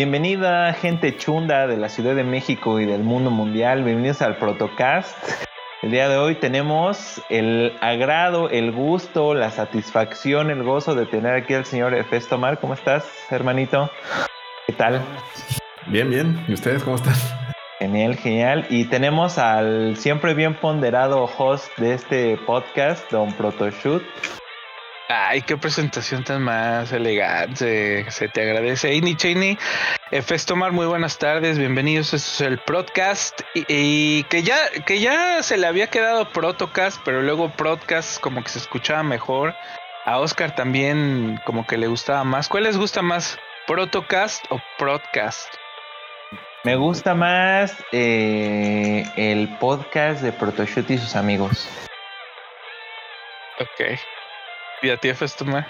Bienvenida gente chunda de la Ciudad de México y del mundo mundial. Bienvenidos al Protocast. El día de hoy tenemos el agrado, el gusto, la satisfacción, el gozo de tener aquí al señor Efestomar. ¿Cómo estás, hermanito? ¿Qué tal? Bien, bien. ¿Y ustedes cómo están? Genial, genial. Y tenemos al siempre bien ponderado host de este podcast, Don Protoshoot. Ay, qué presentación tan más elegante. Se te agradece. Ini Cheney, Festomar, muy buenas tardes. Bienvenidos. Es el podcast. Y, que ya, que ya se le había quedado Protocast, pero luego Podcast como que se escuchaba mejor. A Oscar también como que le gustaba más. ¿Cuál les gusta más? ¿Protocast o Podcast? Me gusta más eh, el podcast de Protoshoot y sus amigos. Ok. ¿Y a ti, Festuma?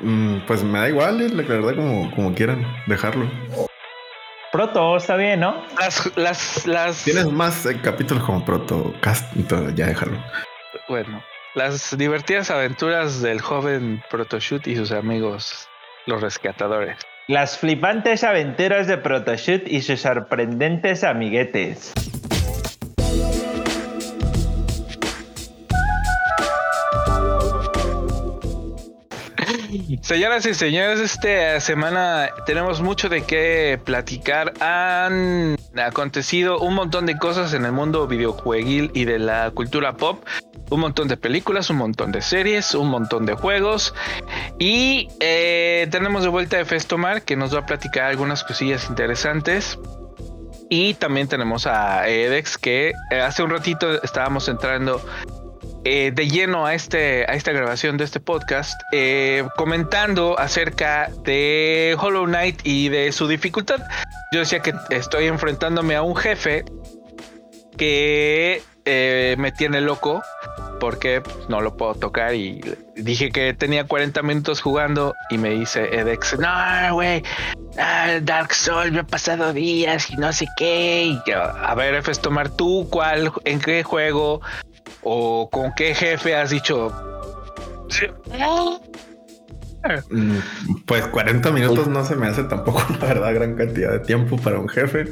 Mm, pues me da igual, eh, la verdad, como, como quieran dejarlo. Proto, está bien, ¿no? Las, las, las... Tienes más eh, capítulos como Protocast, entonces ya déjalo. Bueno, las divertidas aventuras del joven Protoshoot y sus amigos, los rescatadores. Las flipantes aventuras de Protoshoot y sus sorprendentes amiguetes. Señoras y señores, esta semana tenemos mucho de qué platicar. Han acontecido un montón de cosas en el mundo videojueguil y de la cultura pop. Un montón de películas, un montón de series, un montón de juegos. Y eh, tenemos de vuelta a Festomar que nos va a platicar algunas cosillas interesantes. Y también tenemos a Edex que hace un ratito estábamos entrando eh, de lleno a, este, a esta grabación de este podcast, eh, comentando acerca de Hollow Knight y de su dificultad. Yo decía que estoy enfrentándome a un jefe que eh, me tiene loco porque no lo puedo tocar y dije que tenía 40 minutos jugando y me dice Edex, no, güey, ah, Dark Souls me ha pasado días y no sé qué. Y a ver, F, tomar tú, ¿cuál, en qué juego ¿O con qué jefe has dicho? Mm, pues 40 minutos no se me hace tampoco, la verdad, gran cantidad de tiempo para un jefe.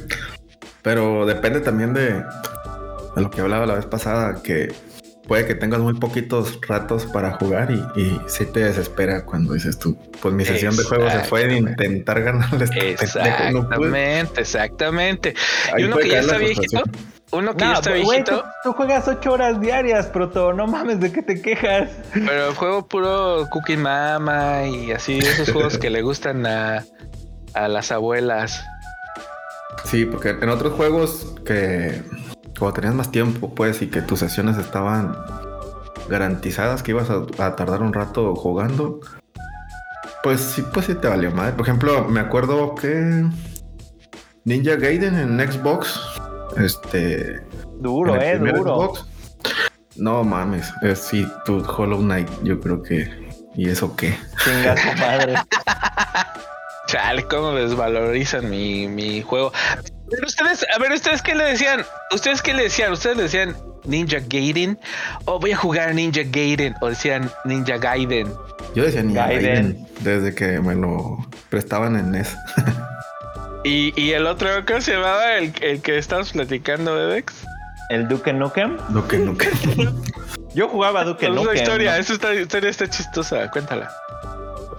Pero depende también de, lo que hablaba la vez pasada, que puede que tengas muy poquitos ratos para jugar y, y sí te desespera cuando dices tú, pues mi sesión de juego se fue de intentar ganarle. Este exactamente, exactamente. y uno que ya está viejito, uno que ya está viejito. tú, juegas ocho horas diarias, Proto. No mames, ¿de qué te quejas? Pero juego puro Cookie Mama y así, esos juegos que le gustan a, a las abuelas. Sí, porque en otros juegos que cuando tenías más tiempo, pues, y que tus sesiones estaban garantizadas que ibas a, tardar un rato jugando, pues sí, pues sí te valió madre. Por ejemplo, me acuerdo que Ninja Gaiden en Xbox este. Duro, eh, duro. no mames, es sí, tu Hollow Knight, yo creo que. ¿Y eso qué? Chinga tu madre. Chale, cómo desvalorizan mi, mi juego. Pero ustedes, a ver, ¿ustedes qué le decían? ¿Ustedes qué le decían? ¿Ustedes le decían Ninja Gaiden? ¿O voy a jugar Ninja Gaiden? ¿O decían Ninja Gaiden? Yo decía Ninja Gaiden, desde que me lo prestaban en NES. ¿Y, y el otro, ¿cómo se llamaba el, el que estabas platicando, Edex? ¿El Duke Nukem? Duke Nukem. Yo jugaba Duke Nukem. Esa historia, esa historia está chistosa, cuéntala.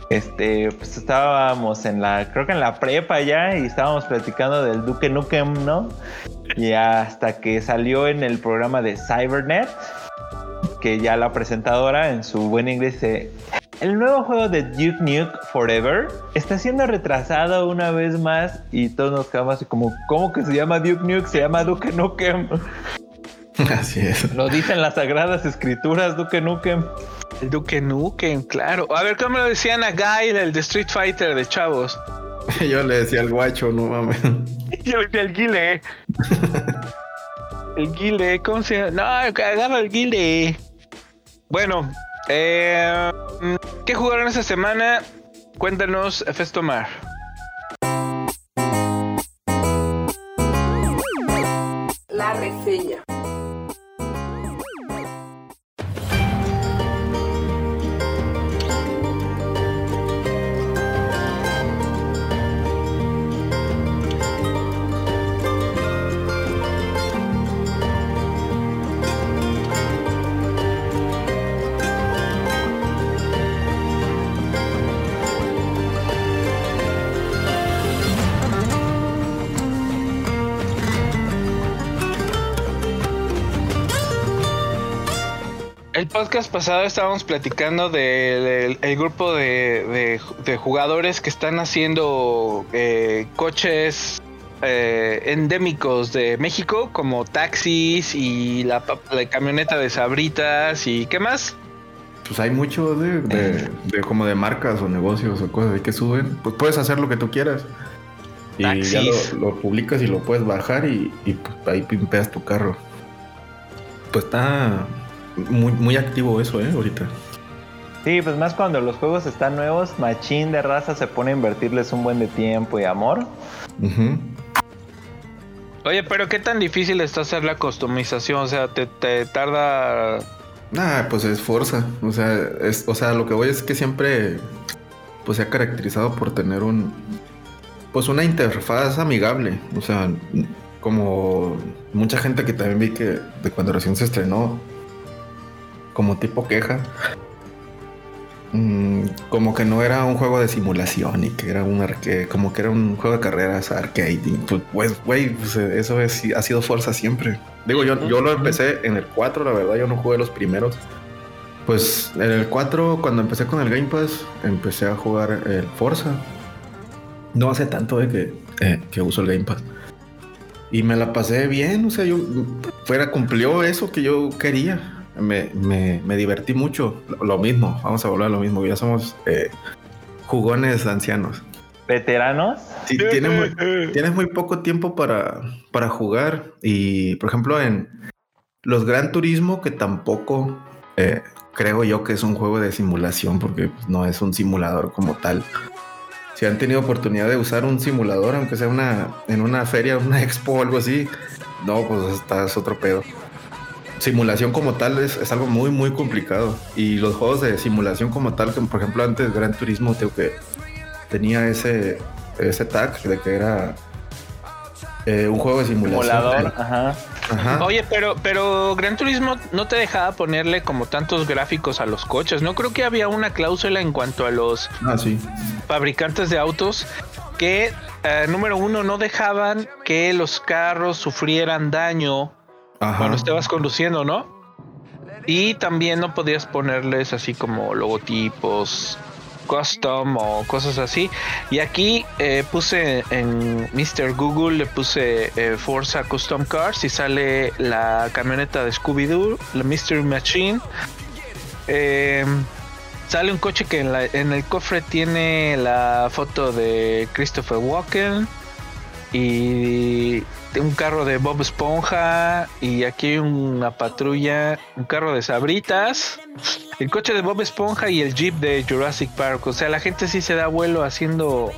Este, pues estábamos en la, creo que en la prepa ya, y estábamos platicando del Duke Nukem, ¿no? Y hasta que salió en el programa de Cybernet, que ya la presentadora en su buen inglés dice, el nuevo juego de Duke Nuke Forever está siendo retrasado una vez más y todos nos quedamos así como, ¿cómo que se llama Duke Nuke? Se llama Duke Nukem. Así es. Lo dicen las sagradas escrituras, Duke Nukem. El Duke Nukem, claro. A ver, ¿cómo lo decían a Guy, el de Street Fighter de chavos? Yo le decía al guacho, no mames. Yo le decía el guile. El guile, ¿cómo se llama? No, agarra el guile. Bueno, eh, ¿Qué jugaron esta semana? Cuéntanos, Festomar. Podcast pasado estábamos platicando del el grupo de, de- de jugadores que están haciendo eh, coches eh, endémicos de México, como taxis y la, la camioneta de sabritas y qué más. Pues hay mucho de, de- de como de marcas o negocios o cosas ahí que suben. Pues puedes hacer lo que tú quieras. Y ya lo publicas y lo puedes bajar y, y, pues, ahí pimpeas tu carro. Pues está muy, muy activo eso, ¿eh? Ahorita. Sí, pues más cuando los juegos están nuevos, Machín de raza se pone a invertirles un buen de tiempo y amor. Ujú. Oye, pero qué tan difícil está hacer la customización, o sea, te, te tarda... Nah, pues es fuerza. O sea, es, o sea, lo que voy es que siempre pues se ha caracterizado por tener un pues una interfaz amigable. O sea, como mucha gente que también vi que de cuando recién se estrenó, como tipo queja. mm, como que no era un juego de simulación y que era un arcade, como que era un juego de carreras arcade. Y pues, güey, pues, eso es, ha sido fuerza siempre. Digo, yo, yo lo empecé en el 4, la verdad, yo no jugué los primeros. Pues en el 4, cuando empecé con el Game Pass, empecé a jugar el Forza. No hace tanto de que, eh, que uso el Game Pass. Y me la pasé bien, o sea, yo fuera cumplió eso que yo quería. Me, me, me divertí mucho. Lo, lo mismo, vamos a volver a lo mismo. Ya somos eh, jugones ancianos. Veteranos. Sí, tienes, muy, tienes muy poco tiempo para, para jugar. Y, por ejemplo, en los Gran Turismo, que tampoco eh, creo yo que es un juego de simulación, porque pues, no es un simulador como tal. Si han tenido oportunidad de usar un simulador, aunque sea una, en una feria, una expo o algo así, no, pues está es otro pedo. Simulación como tal es, es algo muy, muy complicado. Y los juegos de simulación como tal, como por ejemplo antes Gran Turismo, tengo que tenía ese, ese tag de que era eh, un juego de simulación. Simulador, ajá. Ajá. Oye, pero, pero Gran Turismo no te dejaba ponerle como tantos gráficos a los coches. No creo que había una cláusula en cuanto a los Ah, sí. fabricantes de autos que, eh, número uno, no dejaban que los carros sufrieran daño Ajá. cuando estabas conduciendo, ¿no? Y también no podías ponerles así como logotipos custom o cosas así. Y aquí eh, puse en Mr. Google, le puse eh, Forza Custom Cars y sale la camioneta de Scooby-Doo, la Mystery Machine. Eh, sale un coche que en, en el cofre tiene la foto de Christopher Walken y un carro de Bob Esponja y aquí hay una patrulla, un carro de sabritas, el coche de Bob Esponja y el jeep de Jurassic Park. O sea, la gente sí se da vuelo haciendo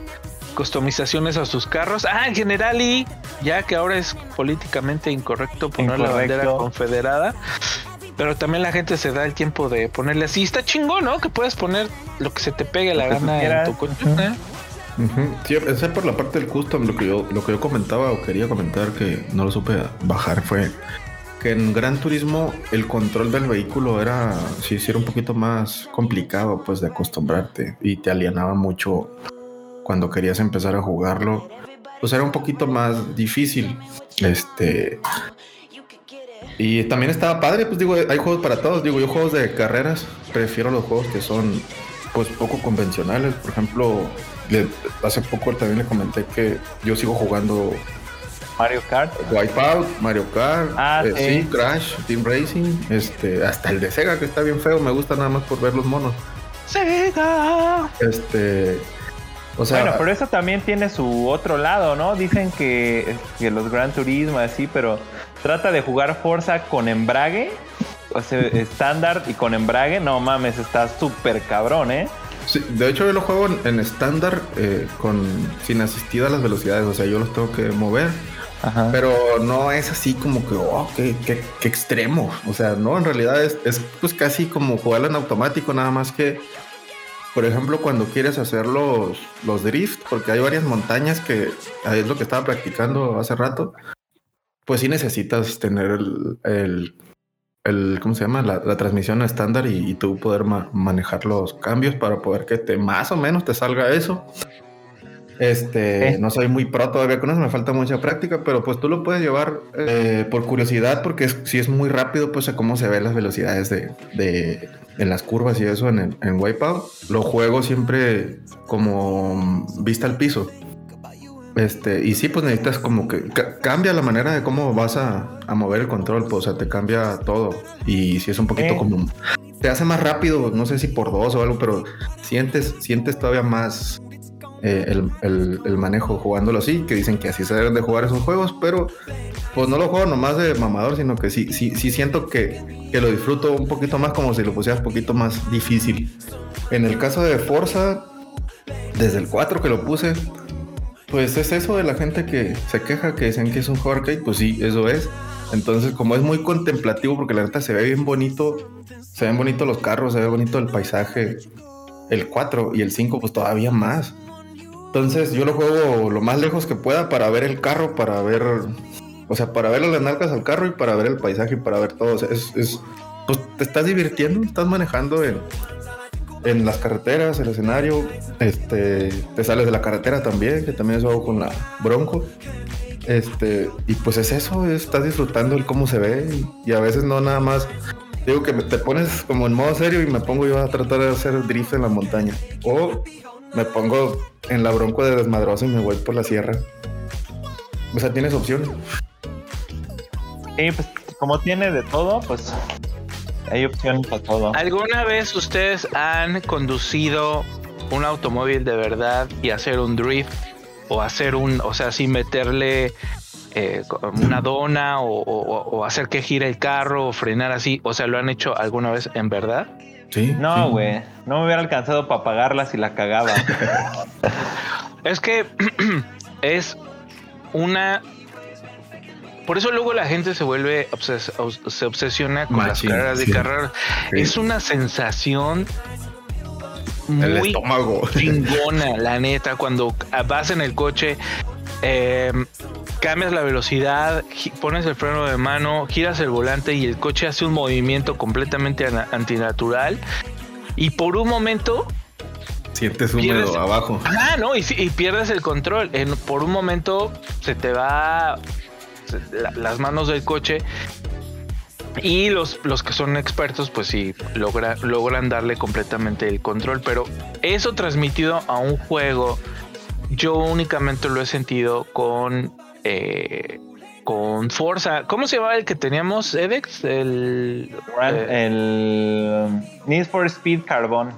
customizaciones a sus carros. Ah, el Generali, ya que ahora es políticamente incorrecto poner la bandera confederada. Pero también la gente se da el tiempo de ponerle así. Está chingón, ¿no? Que puedes poner lo que se te pegue la gana en tu coche. Ujú. Sí, esa por la parte del custom, lo que yo, lo que yo comentaba o quería comentar que no lo supe bajar fue que en Gran Turismo el control del vehículo era, sí, era un poquito más complicado pues de acostumbrarte y te alienaba mucho cuando querías empezar a jugarlo. Pues era un poquito más difícil. Este. Y también estaba padre, pues digo, hay juegos para todos. Digo, yo juegos de carreras, prefiero los juegos que son pues poco convencionales. Por ejemplo, le- hace poco también le comenté que yo sigo jugando Mario Kart. Wipeout, Mario Kart, Ah, eh, sí. sí, Crash, Team Racing, este, hasta el de Sega que está bien feo, me gusta nada más por ver los monos. Sega. Este, o sea, bueno, pero eso también tiene su otro lado, ¿no? Dicen que, que los Gran Turismo así, pero trata de jugar Forza con embrague, o sea, estándar y con embrague, no mames, está súper cabrón, ¿eh? Sí, de hecho yo lo juego en- estándar eh, con sin asistida a las velocidades, o sea, yo los tengo que mover. Ajá. Pero no es así como que, oh, qué, qué- qué extremo. O sea, no, en realidad es, es pues casi como jugarlo en automático, nada más que, por ejemplo, cuando quieres hacer los, los drift, porque hay varias montañas que es lo que estaba practicando hace rato, pues sí necesitas tener el, el, el- ¿cómo se llama? La, la transmisión estándar y, y tú poder ma- manejar los cambios para poder que te más o menos te salga eso. Este, no soy muy pro todavía con eso, me falta mucha práctica, pero pues tú lo puedes llevar eh, por curiosidad, porque si es muy rápido, pues a cómo se ven las velocidades de, de en las curvas y eso en, en Wipeout. Lo juego siempre como vista al piso. Este, y sí, pues necesitas como que cambia la manera de cómo vas a, a, mover el control, pues, o sea, te cambia todo. Y si es un poquito como te hace más rápido, no sé si por dos o algo, pero sientes, sientes todavía más eh, el, el, manejo jugándolo así, que dicen que así se deben de jugar esos juegos, pero pues no lo juego nomás de mamador, sino que sí, sí, sí siento que, que lo disfruto un poquito más como si lo pusieras un poquito más difícil. En el caso de Forza, desde el 4 que lo puse, pues es eso de la gente que se queja que dicen que es un juego arcade, pues sí, eso es. Entonces, como es muy contemplativo, porque la neta se ve bien bonito, se ven bonitos los carros, se ve bonito el paisaje. El 4 y el 5, pues todavía más. Entonces, yo lo juego lo más lejos que pueda para ver el carro, para ver, o sea, para ver las nalgas al carro y para ver el paisaje y para ver todo. O sea, es, es pues te estás divirtiendo, estás manejando en, en las carreteras, el escenario, este, te sales de la carretera también, que también eso hago con la Bronco. Este, y pues es eso, estás disfrutando el cómo se ve y, a veces no nada más. Digo que te pones como en modo serio y me pongo yo a tratar de hacer drift en la montaña. O me pongo en la bronco de desmadroso y me voy por la sierra. O sea, tienes opciones. Sí, pues como tiene de todo, pues hay opciones para todo. ¿Alguna vez ustedes han conducido un automóvil de verdad y hacer un drift? O hacer un, o sea, sin meterle eh, una dona o, hacer que gire el carro o frenar así. O sea, ¿lo han hecho alguna vez en verdad? Sí. No, güey. No me hubiera alcanzado para pagarla si la cagaba. es que es una por eso luego la gente se vuelve se obsesiona con las carreras de carrera. Es una sensación muy chingona, la neta, cuando vas en el coche, em, cambias la velocidad, pones el freno de mano, giras el volante y el coche hace un movimiento completamente antinatural. Y por un momento sientes húmedo abajo. Ah, no, y, pierdes el control. por un momento se te va las manos del coche. Y los, los que son expertos, pues sí, logra, logran darle completamente el control. Pero eso transmitido a un juego, yo únicamente lo he sentido con eh, con Forza. ¿Cómo se llama el que teníamos, Edex? El, eh, el um, Need for Speed Carbon.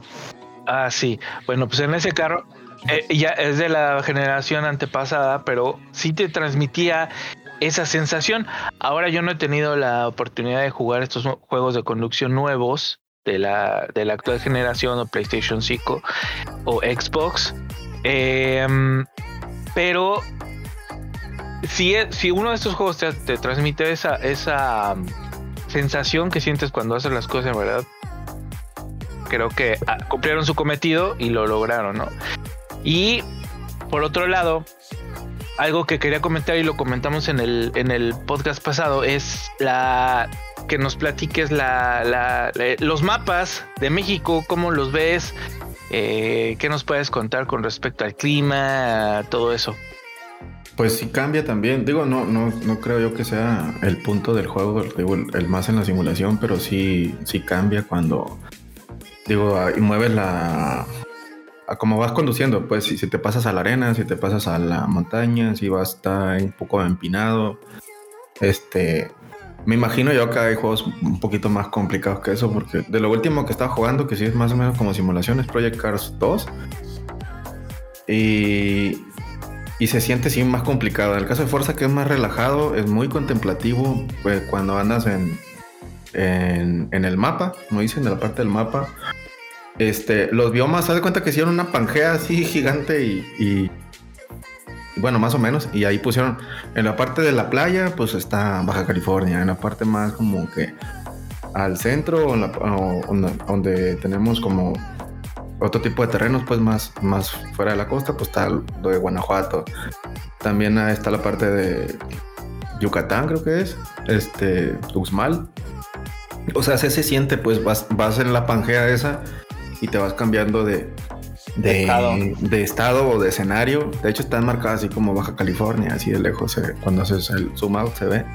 Ah, sí. Bueno, pues en ese carro eh, ya es de la generación antepasada, pero sí te transmitía esa sensación. Ahora yo no he tenido la oportunidad de jugar estos juegos de conducción nuevos de la, de la actual generación o PlayStation 5 o Xbox. Em, pero si, si uno de estos juegos te, transmite esa, esa um, sensación que sientes cuando haces las cosas en verdad, creo que ah, cumplieron su cometido y lo lograron, ¿no? Y por otro lado, algo que quería comentar y lo comentamos en el, en el podcast pasado es la que nos platiques la, los mapas de México, cómo los ves, eh, qué nos puedes contar con respecto al clima, todo eso. Pues sí cambia también. Digo, no, no, no creo yo que sea el punto del juego, digo, el, más en la simulación, pero sí, sí cambia cuando digo, mueves la, como vas conduciendo, pues si, te pasas a la arena, si te pasas a la montaña, si vas a estar un poco empinado, este, me imagino yo que hay juegos un poquito más complicados que eso, porque de lo último que estaba jugando, que sí es más o menos como simulaciones, Project Cars 2, y, se siente sí más complicado. En el caso de Forza, que es más relajado, es muy contemplativo, pues cuando andas en, en, en el mapa, como dicen, de la parte del mapa, este, los biomas, haz de cuenta que hicieron una pangea así gigante y, bueno, más o menos. Y ahí pusieron en la parte de la playa, pues está Baja California. En la parte más como que al centro, donde tenemos como otro tipo de terrenos, pues más, más fuera de la costa, pues está lo de Guanajuato. También está la parte de Yucatán, creo que es, este, Tuxmal. O sea, se, se siente, pues vas, vas en la pangea esa y te vas cambiando de, de, Estado. de estado o de escenario. De hecho, están marcadas así como Baja California, así de lejos. se- cuando haces el zoom out se ve.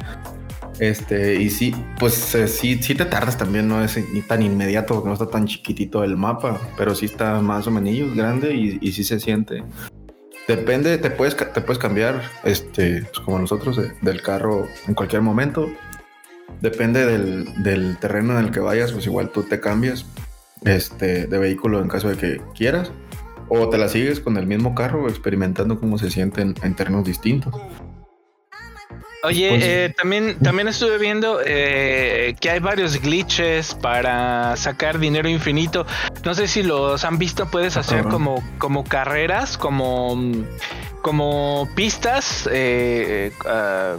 Este, y sí, pues eh, sí, sí te tardas también, no es ni tan inmediato porque no está tan chiquitito el mapa, pero sí está más o menos grande y, y sí se siente. Depende, te puedes, te puedes cambiar, este, pues como nosotros, de- del carro en cualquier momento. Depende del, del terreno en el que vayas, pues igual tú te cambias este, de vehículo en caso de que quieras. O te la sigues con el mismo carro experimentando cómo se siente en, en terrenos distintos. Oye, Pues- eh, también, también estuve viendo eh, que hay varios glitches para sacar dinero infinito. No sé si los han visto, puedes Ah, hacer como, como carreras, como, como pistas eh, eh, ah,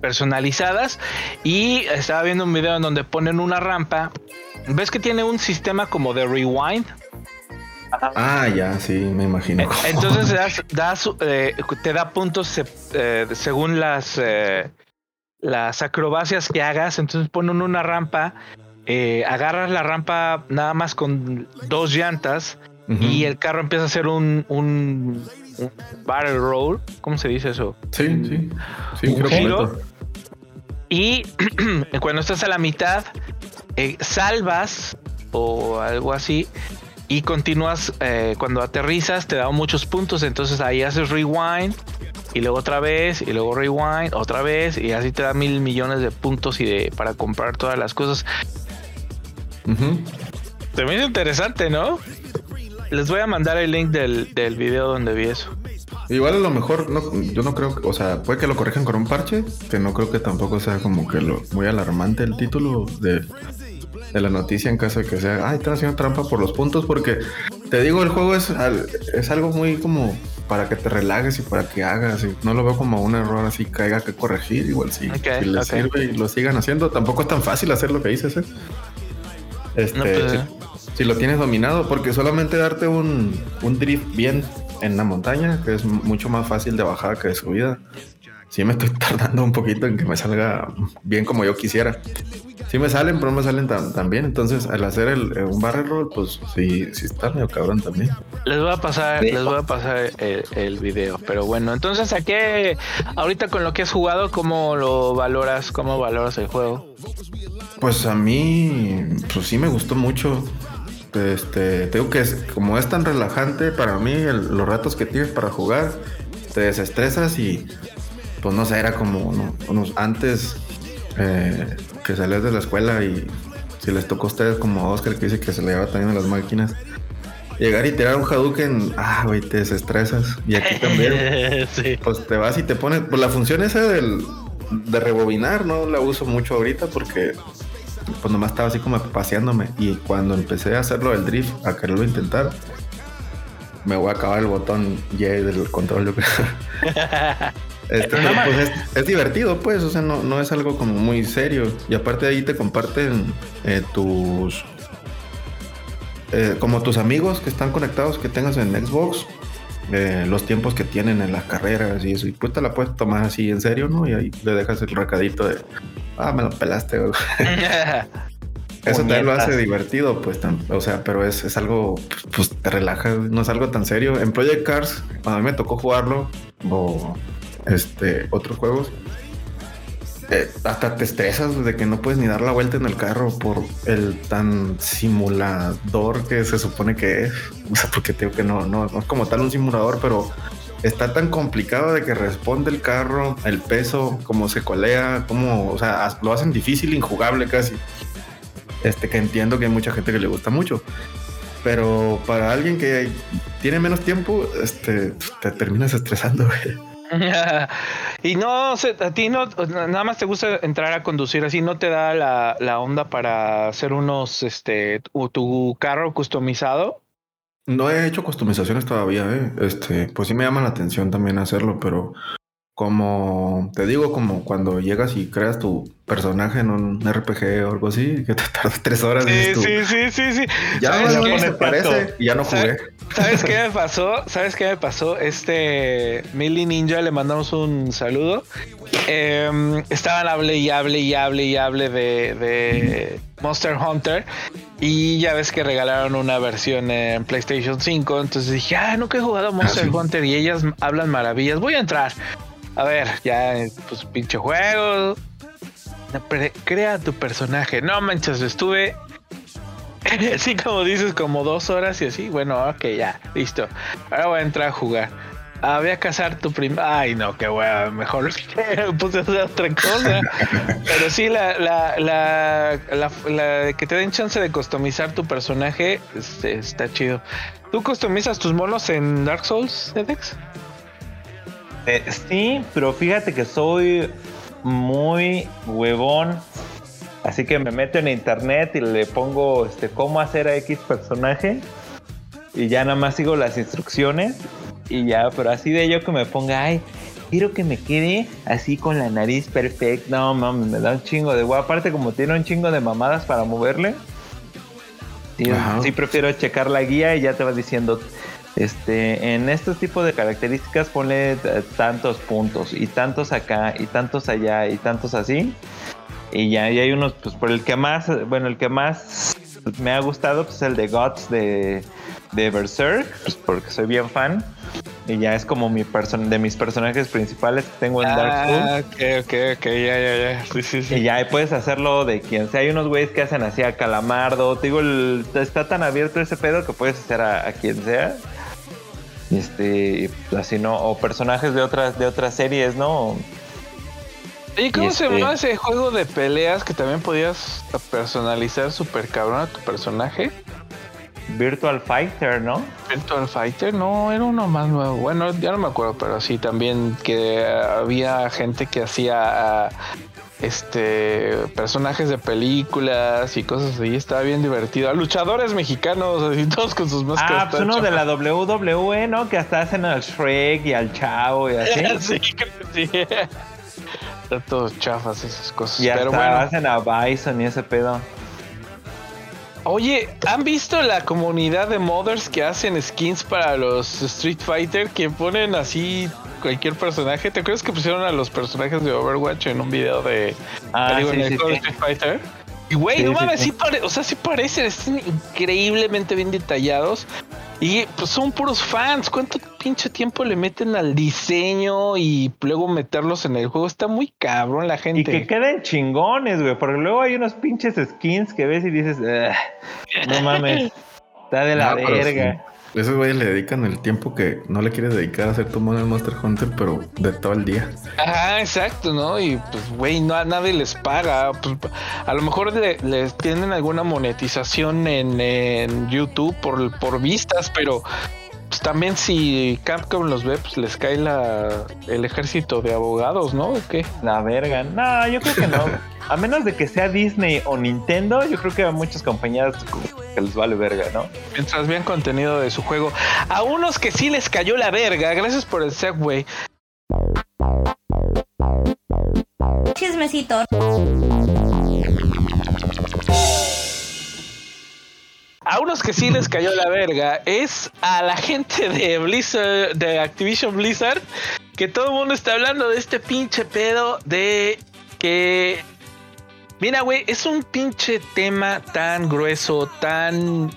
personalizadas. Y estaba viendo un video en donde ponen una rampa. ¿Ves que tiene un sistema como de rewind? Ah, ya, sí, me imagino. Eh, Entonces das, das, eh, te da puntos eh, según las, eh, las acrobacias que hagas. Entonces ponen una rampa, agarras la rampa nada más con dos llantas y el carro empieza a hacer un, un, un barrel roll. ¿Cómo se dice eso? Sí, sí. Sí, un creo que giro. Y cuando estás a la mitad, eh, salvas o algo así. Y continúas, eh, cuando aterrizas te da muchos puntos, entonces ahí haces rewind y luego otra vez y luego rewind otra vez y así te da mil millones de puntos y de para comprar todas las cosas. Me hizo interesante, ¿no? Les voy a mandar el link del, del video donde vi eso. Igual a lo mejor, no, yo no creo, o sea, puede que lo corrijan con un parche, que no creo que tampoco sea como que lo muy alarmante el título de, de la noticia en caso de que sea, ay, están haciendo trampa por los puntos, porque te digo, el juego es, es algo muy como para que te relajes y para que hagas, y no lo veo como un error así que haya que corregir, igual si, Ok, si les sirve y lo sigan haciendo, tampoco es tan fácil hacer lo que dices, ¿eh? Este, No, pues, si- eh. si lo tienes dominado, porque solamente darte un, un drift bien en la montaña, que es mucho más fácil de bajada que de subida. Sí me estoy tardando un poquito en que me salga bien como yo quisiera. Sí me salen, pero no me salen tan, tan bien. Entonces, al hacer el, eh, un barrel roll, pues sí, sí está medio cabrón también. Les voy a pasar, Sí. les voy a pasar el, el video. Pero bueno, entonces a qué ahorita con lo que has jugado, ¿cómo lo valoras? ¿Cómo valoras el juego? Pues a mí, pues sí me gustó mucho. Este, te digo que es, como es tan relajante para mí, el- los ratos que tienes para jugar, te desestresas y pues no sé, era como ¿no? unos antes eh, que salías de la escuela y si les tocó a ustedes como a Oscar que dice que se le lleva también a las máquinas. Llegar y tirar un Hadouken, ah, güey, te desestresas. Y aquí también sí. pues te vas y te pones. Pues la función esa del, de rebobinar no la uso mucho ahorita porque pues nomás estaba así como paseándome. Y cuando empecé a hacerlo del drift, a quererlo intentar, me voy a acabar el botón Y del control, yo creo. Este, pues es, es divertido, pues, o sea, no, no es algo como muy serio. Y aparte ahí te comparten eh, tus. eh, como tus amigos que están conectados que tengas en Xbox, eh, los tiempos que tienen en las carreras y eso. Y pues te la puedes tomar así en serio, ¿no? Y ahí le dejas el recadito de, ah, me lo pelaste. Eso también lo hace divertido, pues, o sea, pero es, es algo, pues te relaja, no es algo tan serio. En Project Cars, cuando a mí me tocó jugarlo, o este, otros juegos, eh, hasta te estresas de que no puedes ni dar la vuelta en el carro por el tan simulador que se supone que es. O sea, porque tengo que no, no, no es como tal un simulador, pero está tan complicado de que responde el carro, el peso, cómo se colea, cómo, o sea, lo hacen difícil, injugable casi. Este que entiendo que hay mucha gente que le gusta mucho. Pero para alguien que tiene menos tiempo, este, te terminas estresando. güey. y no, a ti no, nada más te gusta entrar a conducir así, no te da la, la onda para hacer unos, este, tu, tu carro customizado. No he hecho customizaciones todavía, ¿eh? Este, pues sí me llama la atención también hacerlo, pero como te digo, como cuando llegas y creas tu personaje en un RPG o algo así, que te tardas tres horas. Sí, tú, sí, sí, sí, sí. Ya ¿Sabes no se parece y ya no jugué. ¿Sabes qué me pasó? ¿Sabes qué me pasó? Este Millie Ninja le mandamos un saludo. Em, estaban hable y hable y hable y hable de, de Monster Hunter. Y ya ves que regalaron una versión en PlayStation 5. Entonces dije, ah, nunca he jugado Monster Hunter y ellas hablan maravillas. Voy a entrar. A ver, ya, pues pinche juego. Crea tu personaje. No manches, estuve Sí, como dices, como dos horas y así. Bueno, ok, ya, listo. Ahora voy a entrar a jugar. Ah, voy a cazar tu prima. Ay, no, qué hueva. Mejor puse a hacer otra cosa. Pero sí, la, la, la, la, que te den chance de customizar tu personaje este, está chido. ¿Tú customizas tus monos en Dark Souls, Edex? Eh, sí, pero fíjate que soy muy huevón Así que me meto en internet y le pongo este cómo hacer a X personaje y ya nada más sigo las instrucciones y ya, pero así de yo que me ponga, ay, quiero que me quede así con la nariz perfecta. No, mames, me da un chingo de guay. Aparte, como tiene un chingo de mamadas para moverle, sí, prefiero checar la guía y ya te va diciendo. Este, en estos tipos de características ponle eh, tantos puntos y tantos acá y tantos allá y tantos así y ya hay unos, pues por el que más, bueno, el que más me ha gustado, pues el de Gods de, de Berserk, pues porque soy bien fan. Y ya es como mi person de mis personajes principales que tengo en Dark ah, Souls. Ah, ok, ok, ok, ya, ya, ya. Sí, sí, sí. Y ya puedes hacerlo de quien sea. Hay unos güeyes que hacen así a Calamardo. Te digo, está tan abierto ese pedo que puedes hacer a, quien sea. Este, así no, o personajes de otras, de otras series, ¿no? ¿Y cómo se este llama ese juego de peleas que también podías personalizar super cabrón a tu personaje? Virtual Fighter, ¿no? Virtual Fighter, no, era uno más nuevo. Bueno, ya no me acuerdo, pero sí también que había gente que hacía este personajes de películas y cosas así, estaba bien divertido. luchadores mexicanos, así todos con sus máscaras. Ah, pues uno de la WWE, ¿no? Que hasta hacen al Shrek y al Chavo y así. sí, sí. Están todos chafas esas cosas. Y Pero bueno. hacen a Bison y ese pedo. Oye, ¿han visto la comunidad de modders que hacen skins para los Street Fighter? Que ponen así cualquier personaje. ¿Te acuerdas que pusieron a los personajes de Overwatch en un video de, ah, sí, sí, Street Fighter? Y güey, no mames, sí, o sea, sí parecen, están increíblemente bien detallados. Y pues son puros fans. ¿Cuánto pinche tiempo le meten al diseño y luego meterlos en el juego? Está muy cabrón la gente. Y que queden chingones, güey. Porque luego hay unos pinches skins que ves y dices, no mames, está de la verga. Esos güeyes le dedican el tiempo que no le quieres dedicar a hacer tu mono en Monster Hunter, pero de todo el día. Ajá, exacto, ¿no? Y pues, güey, no a nadie les paga. Pues, a lo mejor les tienen alguna monetización en, en YouTube por, por vistas, pero pues también si Capcom los ve, pues les cae la, el ejército de abogados, ¿no? ¿O qué? La verga. No, yo creo que no. a menos de que sea Disney o Nintendo, yo creo que a muchas compañías que les vale verga, ¿no? Mientras vean contenido de su juego. A unos que sí les cayó la verga, gracias por el segway. Chismecito. A unos que sí les cayó la verga es a la gente de Blizzard, de Activision Blizzard, que todo el mundo está hablando de este pinche pedo de que. Mira, güey, es un pinche tema tan grueso, tan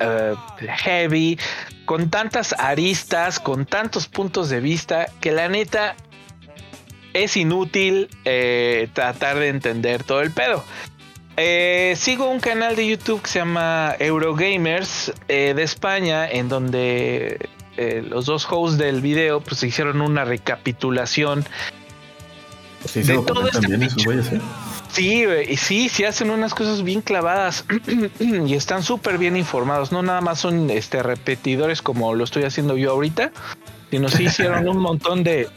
eh, heavy, con tantas aristas, con tantos puntos de vista, que la neta es inútil eh, tratar de entender todo el pedo. Eh, sigo un canal de YouTube que se llama Eurogamers eh, de España, en donde eh, los dos hosts del video pues hicieron una recapitulación sí, de todo este Sí, y sí, sí hacen unas cosas bien clavadas y están súper bien informados. No nada más son este repetidores como lo estoy haciendo yo ahorita, sino sí hicieron un montón de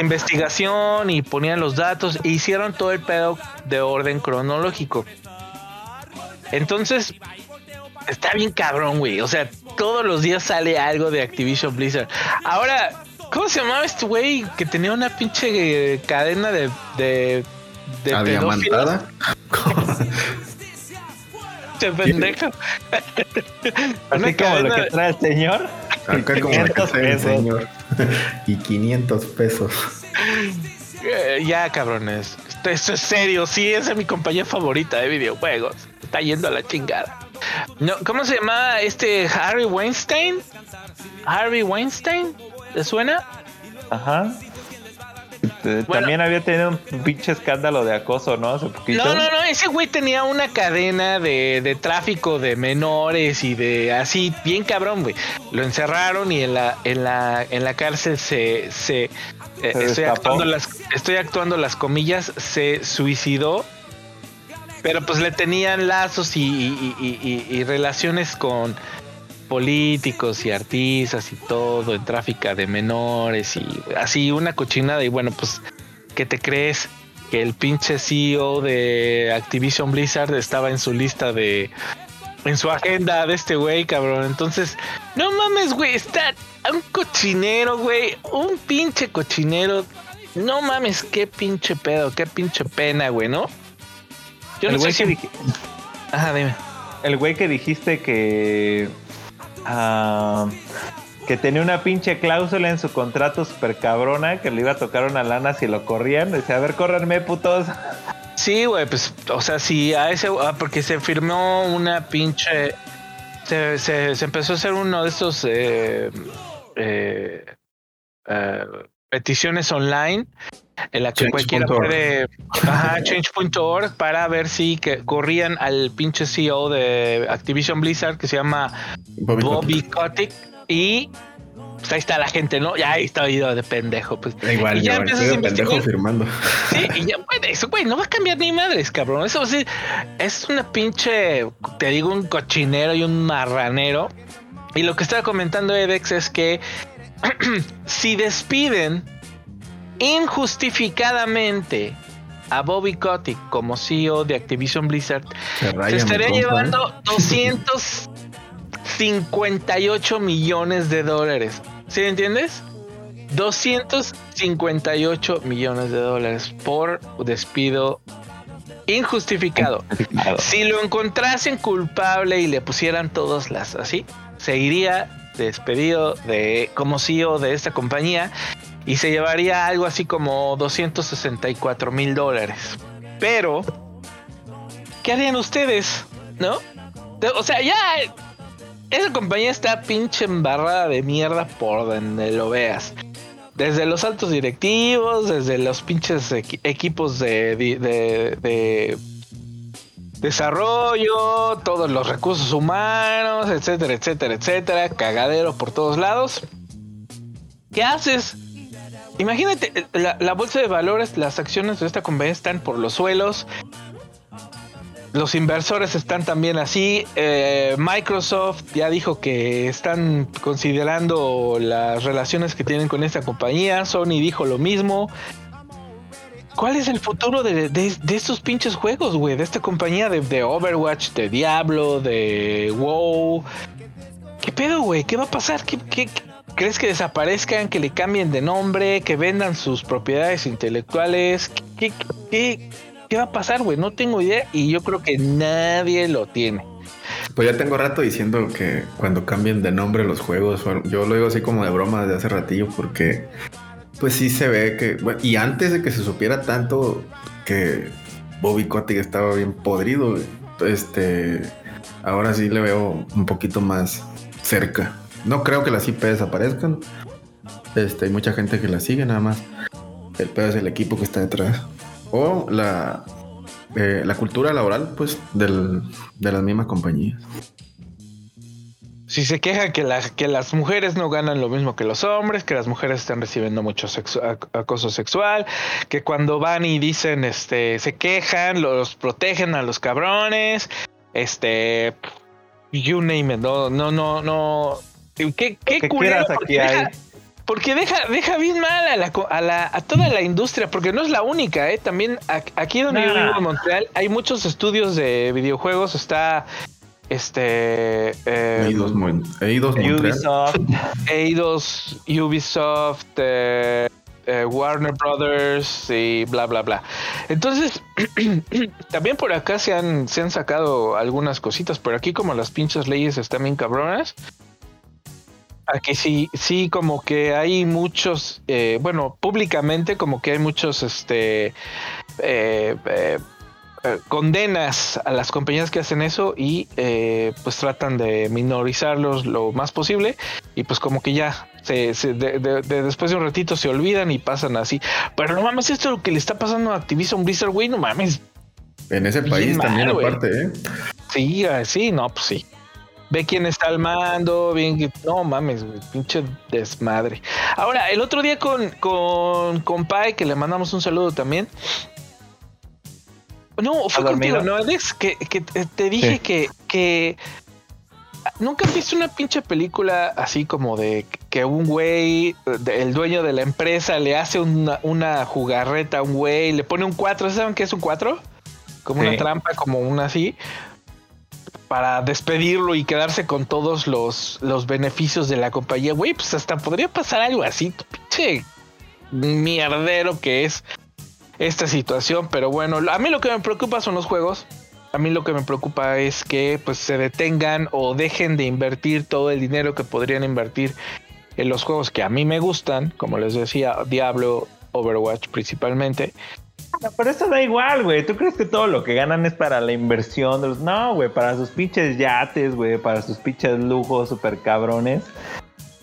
investigación. y ponían los datos e hicieron todo el pedo de orden cronológico. Entonces, está bien cabrón, güey. O sea, todos los días sale algo de Activision Blizzard. Ahora, ¿cómo se llamaba este güey que tenía una pinche cadena de... de, de pinche pendejo. Así Una como lo que trae el señor. Acá como la 500 casa del pesos. señor. y 500 pesos. Eh, ya, cabrones. Esto, esto es serio. Sí, esa es mi compañía favorita de videojuegos. Está yendo a la chingada. No, ¿Cómo se llama este Harry Weinstein? Harvey Weinstein. ¿Le suena? Ajá. Bueno. También había tenido un pinche escándalo de acoso, ¿no? Hace poquito. No, no, no. Ese güey tenía una cadena de, de tráfico de menores y de así, bien cabrón, güey. Lo encerraron y en la, en la, en la cárcel se, se, eh, estoy actuando las, estoy actuando las comillas, se suicidó. Pero pues le tenían lazos y- y- y relaciones con políticos y artistas y todo, en tráfico de menores y así una cochinada. Y bueno, pues, ¿qué te crees? Que el pinche CEO de Activision Blizzard estaba en su lista de. En su agenda de este güey, cabrón. Entonces, no mames, güey. Está un cochinero, güey. Un pinche cochinero. No mames, qué pinche pedo, qué pinche pena, güey, ¿no? Yo el no sé güey que, Ajá, dime. el güey que dijiste que. Ah, que tenía una pinche cláusula en su contrato super cabrona que le iba a tocar una lana si lo corrían. Decía, a ver, córranme, putos. Sí, güey, pues, o sea, sí, a ese, ah, porque se firmó una pinche, se, se, se empezó a hacer uno de estos eh, eh, eh, peticiones online en la que cualquiera Change.org. puede, ajá, change.org para ver si que corrían al pinche CEO de Activision Blizzard que se llama Bobby Bobby Kotick y pues ahí está la gente, ¿no? Ya ahí está ido de pendejo, pues. Da igual, y ya yo empiezas estoy a de pendejo firmando. Sí, y ya, güey, eso, güey, no va a cambiar ni madres, cabrón. Eso sí, es una pinche, te digo, un cochinero y un marranero. Y lo que estaba comentando Edex es que si despiden injustificadamente a Bobby Kotick como CEO de Activision Blizzard, Se se estaría compa, ¿eh? llevando 258 millones de dólares. ¿Sí me entiendes? 258 millones de dólares por despido injustificado. Si lo encontrasen culpable y le pusieran todas las así, seguiría despedido de como CEO de esta compañía y se llevaría algo así como 264 mil dólares. Pero, ¿qué harían ustedes? ¿No? O sea, ya esa compañía está pinche embarrada de mierda por donde lo veas. Desde los altos directivos, desde los pinches equi- equipos de, de- de- de desarrollo, todos los recursos humanos, etcétera, etcétera, etcétera, cagadero por todos lados. ¿Qué haces? Imagínate, eh, la, bolsa de valores, las acciones de esta compañía están por los suelos. Los inversores están también así. Eh, Microsoft ya dijo que están considerando las relaciones que tienen con esta compañía. Sony dijo lo mismo. ¿Cuál es el futuro de, de- estos pinches juegos, güey? De esta compañía de, de Overwatch, de Diablo, de WoW. ¿Qué pedo, güey? ¿Qué va a pasar? ¿Qué, qué- qué- crees que desaparezcan? ¿Que le cambien de nombre? ¿Que vendan sus propiedades intelectuales? ¿Qué, qué, qué- va a pasar, güey? No tengo idea y yo creo que nadie lo tiene. Pues ya tengo rato diciendo que cuando cambien de nombre los juegos, yo lo digo así como de broma desde hace ratillo porque pues sí se ve que, y antes de que se supiera tanto que Bobby Kotick estaba bien podrido, este, ahora sí le veo un poquito más cerca. No creo que las IP desaparezcan. Este, hay mucha gente que las sigue nada más. El pedo es el equipo que está detrás. O la, eh, la cultura laboral, pues, del, de las mismas compañías. Si se quejan que, que las mujeres no ganan lo mismo que los hombres, que las mujeres están recibiendo mucho acoso sexual, que cuando van y dicen, este, se quejan, los protegen a los cabrones, este, you name it, no, no, no, no. ¿Qué, qué, que culero, aquí porque hay. deja- Porque deja, deja bien mal a, la, a, la- a toda la industria, porque no es la única, ¿eh? También aquí donde yo vivo en Montreal hay muchos estudios de videojuegos. Está este eh, Eidos, Eidos. Ubisoft. Eidos, Ubisoft, eh, eh, Warner Brothers y bla, bla, bla. Entonces, también por acá se han, se han sacado algunas cositas, pero aquí como las pinches leyes están bien cabronas, aquí sí, sí, como que hay muchos, eh, bueno, públicamente como que hay muchos, este, eh, eh, eh, condenas a las compañías que hacen eso y eh, pues tratan de minorizarlos lo más posible y pues como que ya se, se- de- de- de- después de un ratito se olvidan y pasan así. Pero no mames, esto es lo que le está pasando a Activision Blizzard, güey, no mames. En ese país mal, también aparte, ¿eh? Sí, ah, sí, no, pues sí. Ve quién está al mando, bien que. No mames, güey, pinche desmadre. Ahora, el otro día con, con, con Pai, que le mandamos un saludo también. No, fue ¿Ha contigo? ¿no, Alex? Que, que te dije Sí. que, que. ¿Nunca has visto una pinche película así como de que un güey, el dueño de la empresa, le hace una, una jugarreta a un güey, le pone un 4? ¿Saben qué es un 4? Como Sí. una trampa, como una así para despedirlo y quedarse con todos los, los beneficios de la compañía. Güey, pues hasta podría pasar algo así. Pinche mierdero que es esta situación. Pero bueno, a mí lo que me preocupa son los juegos. A mí lo que me preocupa es que pues se detengan o dejen de invertir todo el dinero que podrían invertir en los juegos que a mí me gustan, como les decía, Diablo, Overwatch principalmente. Pero eso da igual, güey. ¿Tú crees que todo lo que ganan es para la inversión de los... No, güey, para sus pinches yates, güey, para sus pinches lujos super cabrones.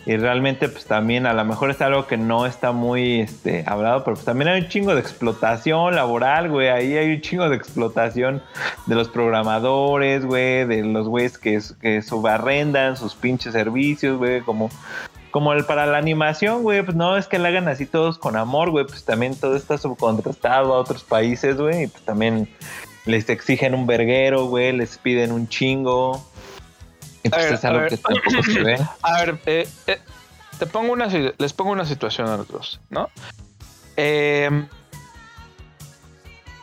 Y realmente, pues también a lo mejor es algo que no está muy este, hablado, pero pues también hay un chingo de explotación laboral, güey. Ahí hay un chingo de explotación de los programadores, güey, de los güeyes que, que subarrendan sus pinches servicios, güey, como como el para la animación, güey, pues no es que la hagan así todos con amor, güey, pues también todo está subcontratado a otros países, güey, y pues también les exigen un verguero, güey, les piden un chingo. Y pues ver, es algo que tampoco se ve. A ver, eh, eh, te pongo una, les pongo una situación a los dos, ¿no? Eh,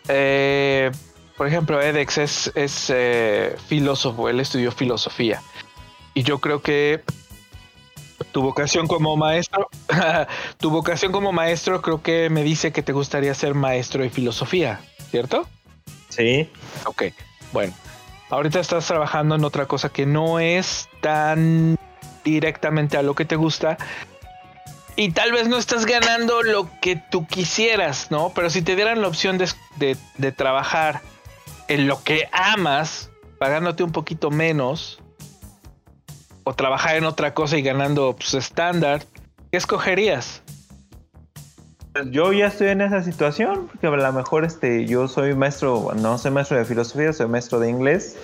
eh, por ejemplo, Edex es, es eh, filósofo, él estudió filosofía. Y yo creo que tu vocación como maestro, tu vocación como maestro creo que me dice que te gustaría ser maestro de filosofía, ¿cierto? Sí. Ok, bueno. Ahorita estás trabajando en otra cosa que no es tan directamente a lo que te gusta. Y tal vez no estás ganando lo que tú quisieras, ¿no? Pero si te dieran la opción de, de- de trabajar en lo que amas, pagándote un poquito menos, o trabajar en otra cosa y ganando pues, estándar, ¿qué escogerías? Pues yo ya estoy en esa situación, porque a lo mejor este, yo soy maestro, no soy maestro de filosofía, soy maestro de inglés.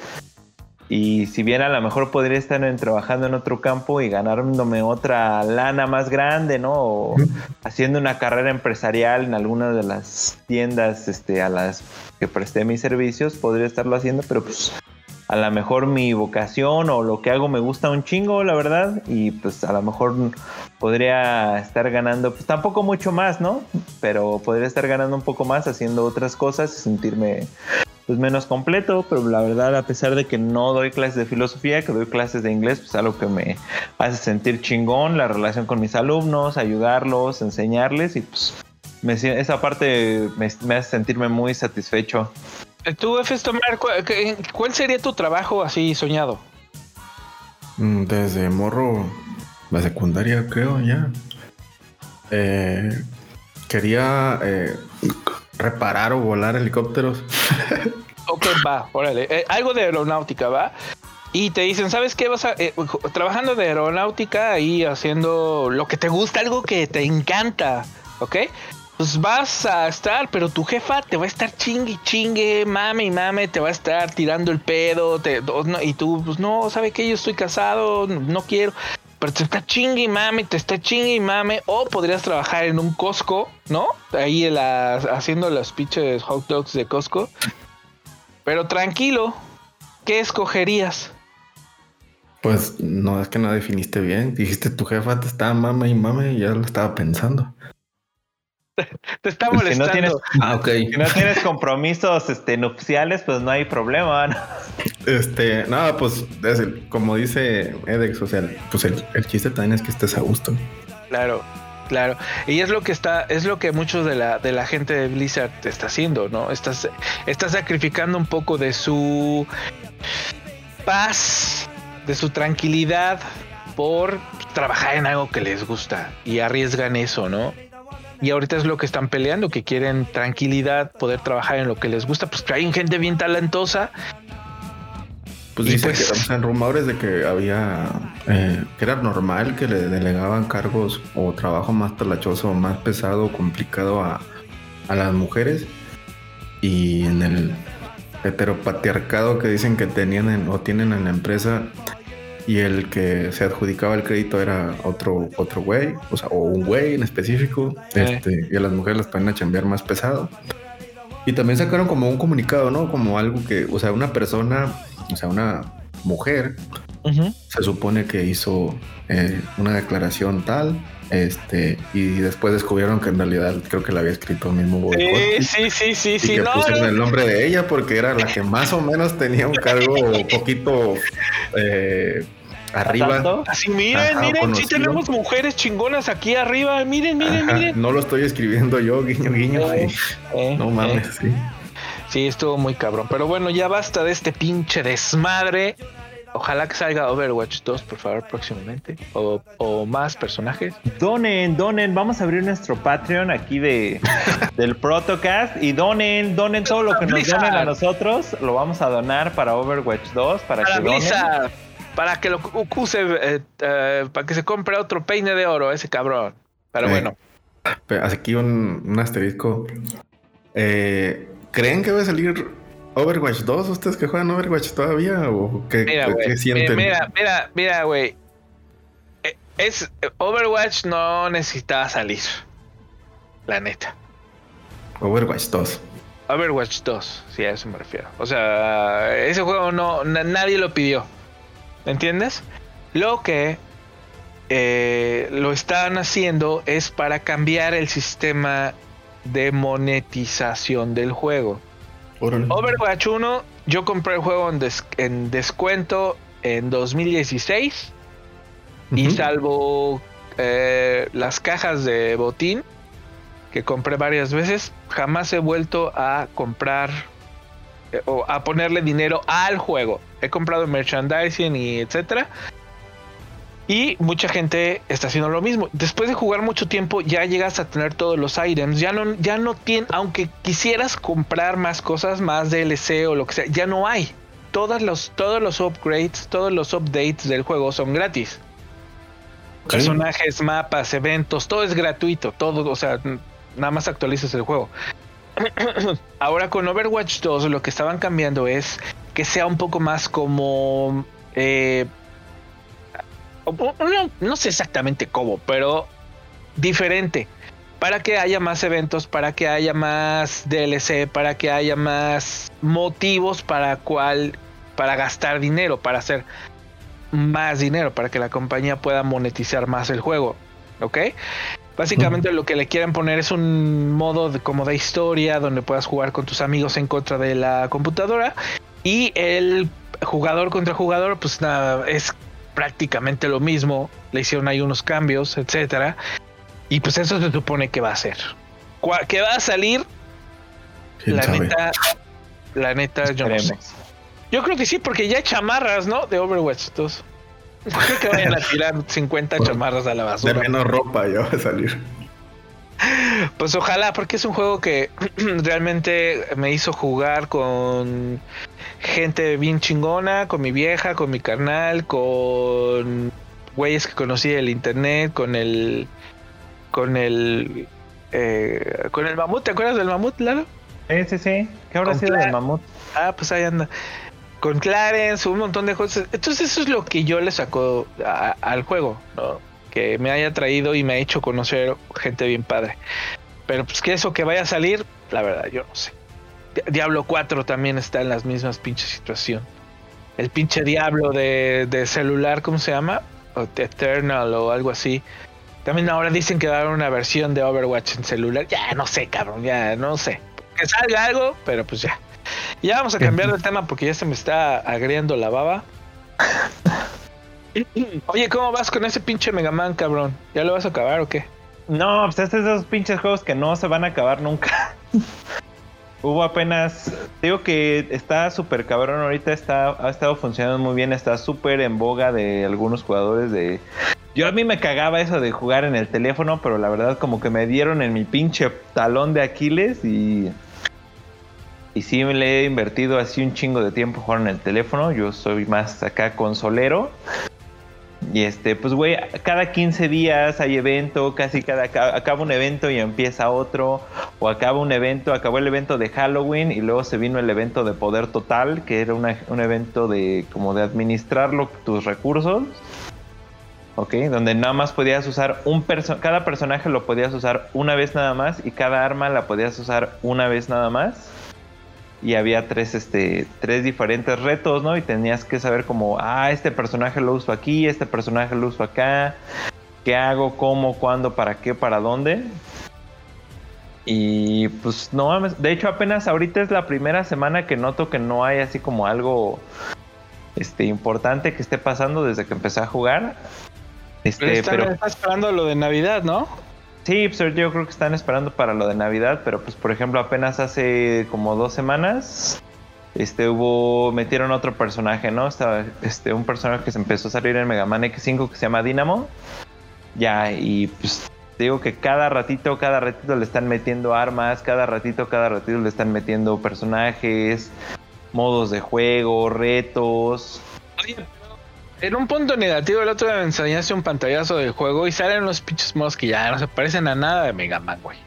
Y si bien a lo mejor podría estar en- trabajando en otro campo y ganándome otra lana más grande, ¿no? O haciendo una carrera empresarial en alguna de las tiendas este, a las que presté mis servicios, podría estarlo haciendo, pero pues a lo mejor mi vocación o lo que hago me gusta un chingo, la verdad, y pues a lo mejor podría estar ganando, pues tampoco mucho más, ¿no? Pero podría estar ganando un poco más haciendo otras cosas y sentirme pues menos completo, pero la verdad a pesar de que no doy clases de filosofía, que doy clases de inglés, pues algo que me hace sentir chingón, la relación con mis alumnos, ayudarlos, enseñarles y pues me, esa parte me hace sentirme muy satisfecho. Tú, Efes Tomar, ¿cu- qué- ¿cuál sería tu trabajo así soñado? Mm, Desde morro, la secundaria creo ya. Eh, quería eh, reparar o volar helicópteros. Ok, va, órale. Eh, algo de aeronáutica, va. Y te dicen, ¿sabes qué? Vas a, eh, trabajando de aeronáutica y haciendo lo que te gusta, algo que te encanta, ¿ok? Pues vas a estar, pero tu jefa te va a estar chingue, chingue, mame y mame, te va a estar tirando el pedo, te- no, y tú, pues no, ¿sabe qué? Yo estoy casado, no quiero. Pero te está chingue y mame, te está chingue y mame. O podrías trabajar en un Costco, ¿no? Ahí la- haciendo los pinches hot dogs de Costco. Pero tranquilo, ¿qué escogerías? Pues no es que no definiste bien. Dijiste tu jefa te estaba mame y mame ya lo estaba pensando. Te está Pues si molestando. no tienes, Ah, ok. si no tienes compromisos este, nupciales, pues no hay problema. ¿no? Este, nada, pues es el- como dice Edex, o sea, pues el, el chiste también es que estés a gusto. Claro. Claro, y es lo que está, es lo que muchos de la, de la gente de Blizzard está haciendo, ¿no? Está, está sacrificando un poco de su paz, de su tranquilidad por trabajar en algo que les gusta y arriesgan eso, ¿no? Y ahorita es lo que están peleando, que quieren tranquilidad, poder trabajar en lo que les gusta, pues que hay gente bien talentosa. Pues dice pues, que en rumores de que había eh, que era normal que le delegaban cargos o trabajo más talachoso, más pesado, complicado a, a las mujeres. Y en el heteropatriarcado que dicen que tenían o tienen en la empresa y el que se adjudicaba el crédito era otro otro güey, o sea, o un güey en específico, este, y a las mujeres las ponen a chambear más pesado. Y también sacaron como un comunicado, ¿no? Como algo que, o sea, una persona o sea, una mujer, se supone que hizo eh, una declaración tal, este, y después descubrieron que en realidad creo que la había escrito el mismo Sí, sí, sí, sí, sí. Que pusieron el nombre de ella porque era la que más o menos tenía un cargo un poquito eh, arriba. Así, miren, miren, sí tenemos mujeres chingonas aquí arriba. Miren, miren, miren. No lo estoy escribiendo yo, guiño, guiño. Eh, no mames, sí. Sí, estuvo muy cabrón. Pero bueno, ya basta de este pinche desmadre. Ojalá que salga Overwatch 2, por favor, próximamente. O, más personajes. Donen, donen. Vamos a abrir nuestro Patreon aquí de del Protocast. Y donen, donen todo lo que nos donen a nosotros. Lo vamos a donar para Overwatch 2. Para, que donen. Para que lo use, eh, eh, para que se compre otro peine de oro, ese cabrón. Pero bueno. Aquí un, un asterisco. Eh, ¿Creen que va a salir Overwatch 2? ¿Ustedes que juegan Overwatch todavía? ¿O qué, sienten? Mira, mira, mira, güey. Eh, es, Overwatch no necesitaba salir. La neta. Overwatch 2. Overwatch 2, sí, a eso me refiero. O sea, ese juego no, nadie lo pidió. ¿Me entiendes? Lo que eh, lo están haciendo es para cambiar el sistema de monetización del juego. Overwatch 1, yo compré el juego en, descuento en 2016 y salvo eh, las cajas de botín que compré varias veces, jamás he vuelto a comprar eh, o a ponerle dinero al juego. He comprado merchandising y etcétera, y mucha gente está haciendo lo mismo. Después de jugar mucho tiempo, ya llegas a tener todos los items. Ya no, ya no tiene, aunque quisieras comprar más cosas, más DLC o lo que sea, ya no hay. Todas los, todos los upgrades, todos los updates del juego son gratis. Personajes, mapas, eventos, todo es gratuito. Todo, o sea, nada más actualizas el juego. Ahora con Overwatch 2 lo que estaban cambiando es que sea un poco más como eh, no, sé exactamente cómo, pero diferente. Para que haya más eventos, para que haya más DLC, para que haya más motivos para cual, para gastar dinero, para hacer más dinero, para que la compañía pueda monetizar más el juego. ¿Ok? Básicamente lo que le quieren poner es un modo de, como de historia donde puedas jugar con tus amigos en contra de la computadora y el jugador contra jugador pues nada, es prácticamente lo mismo, le hicieron ahí unos cambios, etcétera. Y pues eso se supone que va a ser. ¿Que va a salir? La neta, la neta, yo no sé. Yo creo que sí, porque ya hay chamarras, ¿no? De Overwatch 2. Creo que vayan a tirar 50 chamarras a la basura. De menos ropa ya va a salir. Pues ojalá, porque es un juego que realmente me hizo jugar con gente bien chingona, con mi vieja, con mi carnal, con güeyes que conocí del internet, con el con el eh, con el mamut, ¿te acuerdas del mamut, Lalo? Sí, sí, sí. ¿Qué habrá sido del mamut? Ah, pues ahí anda. Con Clarence, un montón de cosas. Entonces eso es lo que yo le saco al juego, ¿no? Que me haya traído y me ha hecho conocer gente bien padre. Pero pues que eso que vaya a salir, la verdad, yo no sé. Diablo 4 también está en las mismas pinches situación. El pinche Diablo de, celular, ¿cómo se llama? O Eternal o algo así. También ahora dicen que va a haber una versión de Overwatch en celular. Ya no sé, cabrón, ya no sé. Que salga algo, pero pues ya. Ya vamos a cambiar de tema porque ya se me está agriendo la baba. Oye, ¿cómo vas con ese pinche Mega Man, cabrón? ¿Ya lo vas a acabar o qué? No, pues este es de esos pinches juegos que no se van a acabar nunca. Hubo apenas, digo que está súper cabrón ahorita, está, ha estado funcionando muy bien, está súper en boga de algunos jugadores de... Yo a mí me cagaba eso de jugar en el teléfono, pero la verdad como que me dieron en mi pinche talón de Aquiles y... Y sí le he invertido así un chingo de tiempo jugar en el teléfono, yo soy más acá consolero. Y este, pues güey, cada 15 días hay evento, casi cada acaba un evento y empieza otro, o acaba un evento, acabó el evento de Halloween y luego se vino el evento de Poder Total, que era un evento de como de administrar tus recursos. Ok, donde nada más podías usar un personaje, cada personaje lo podías usar una vez nada más y cada arma la podías usar una vez nada más y había tres, este, tres diferentes retos, ¿no? Y tenías que saber como, ah, este personaje lo uso aquí, este personaje lo uso acá, qué hago, cómo, cuándo, para qué, para dónde. Y pues no mames, de hecho apenas ahorita es la primera semana que noto que no hay así como algo este importante que esté pasando desde que empecé a jugar. Este, pero, está esperando lo de Navidad, ¿no? Sí, pues yo creo que están esperando para lo de Navidad, pero pues por ejemplo apenas hace como dos semanas este hubo metieron otro personaje, ¿no? Estaba este un personaje que se empezó a salir en Mega Man X5 que se llama Dynamo. Ya y pues digo que cada ratito, cada ratito le están metiendo armas, cada ratito, cada ratito le están metiendo personajes, modos de juego, retos. En un punto negativo, el otro día me enseñaste un pantallazo del juego y salen los pinches mods que ya no se parecen a nada de Mega Man, güey.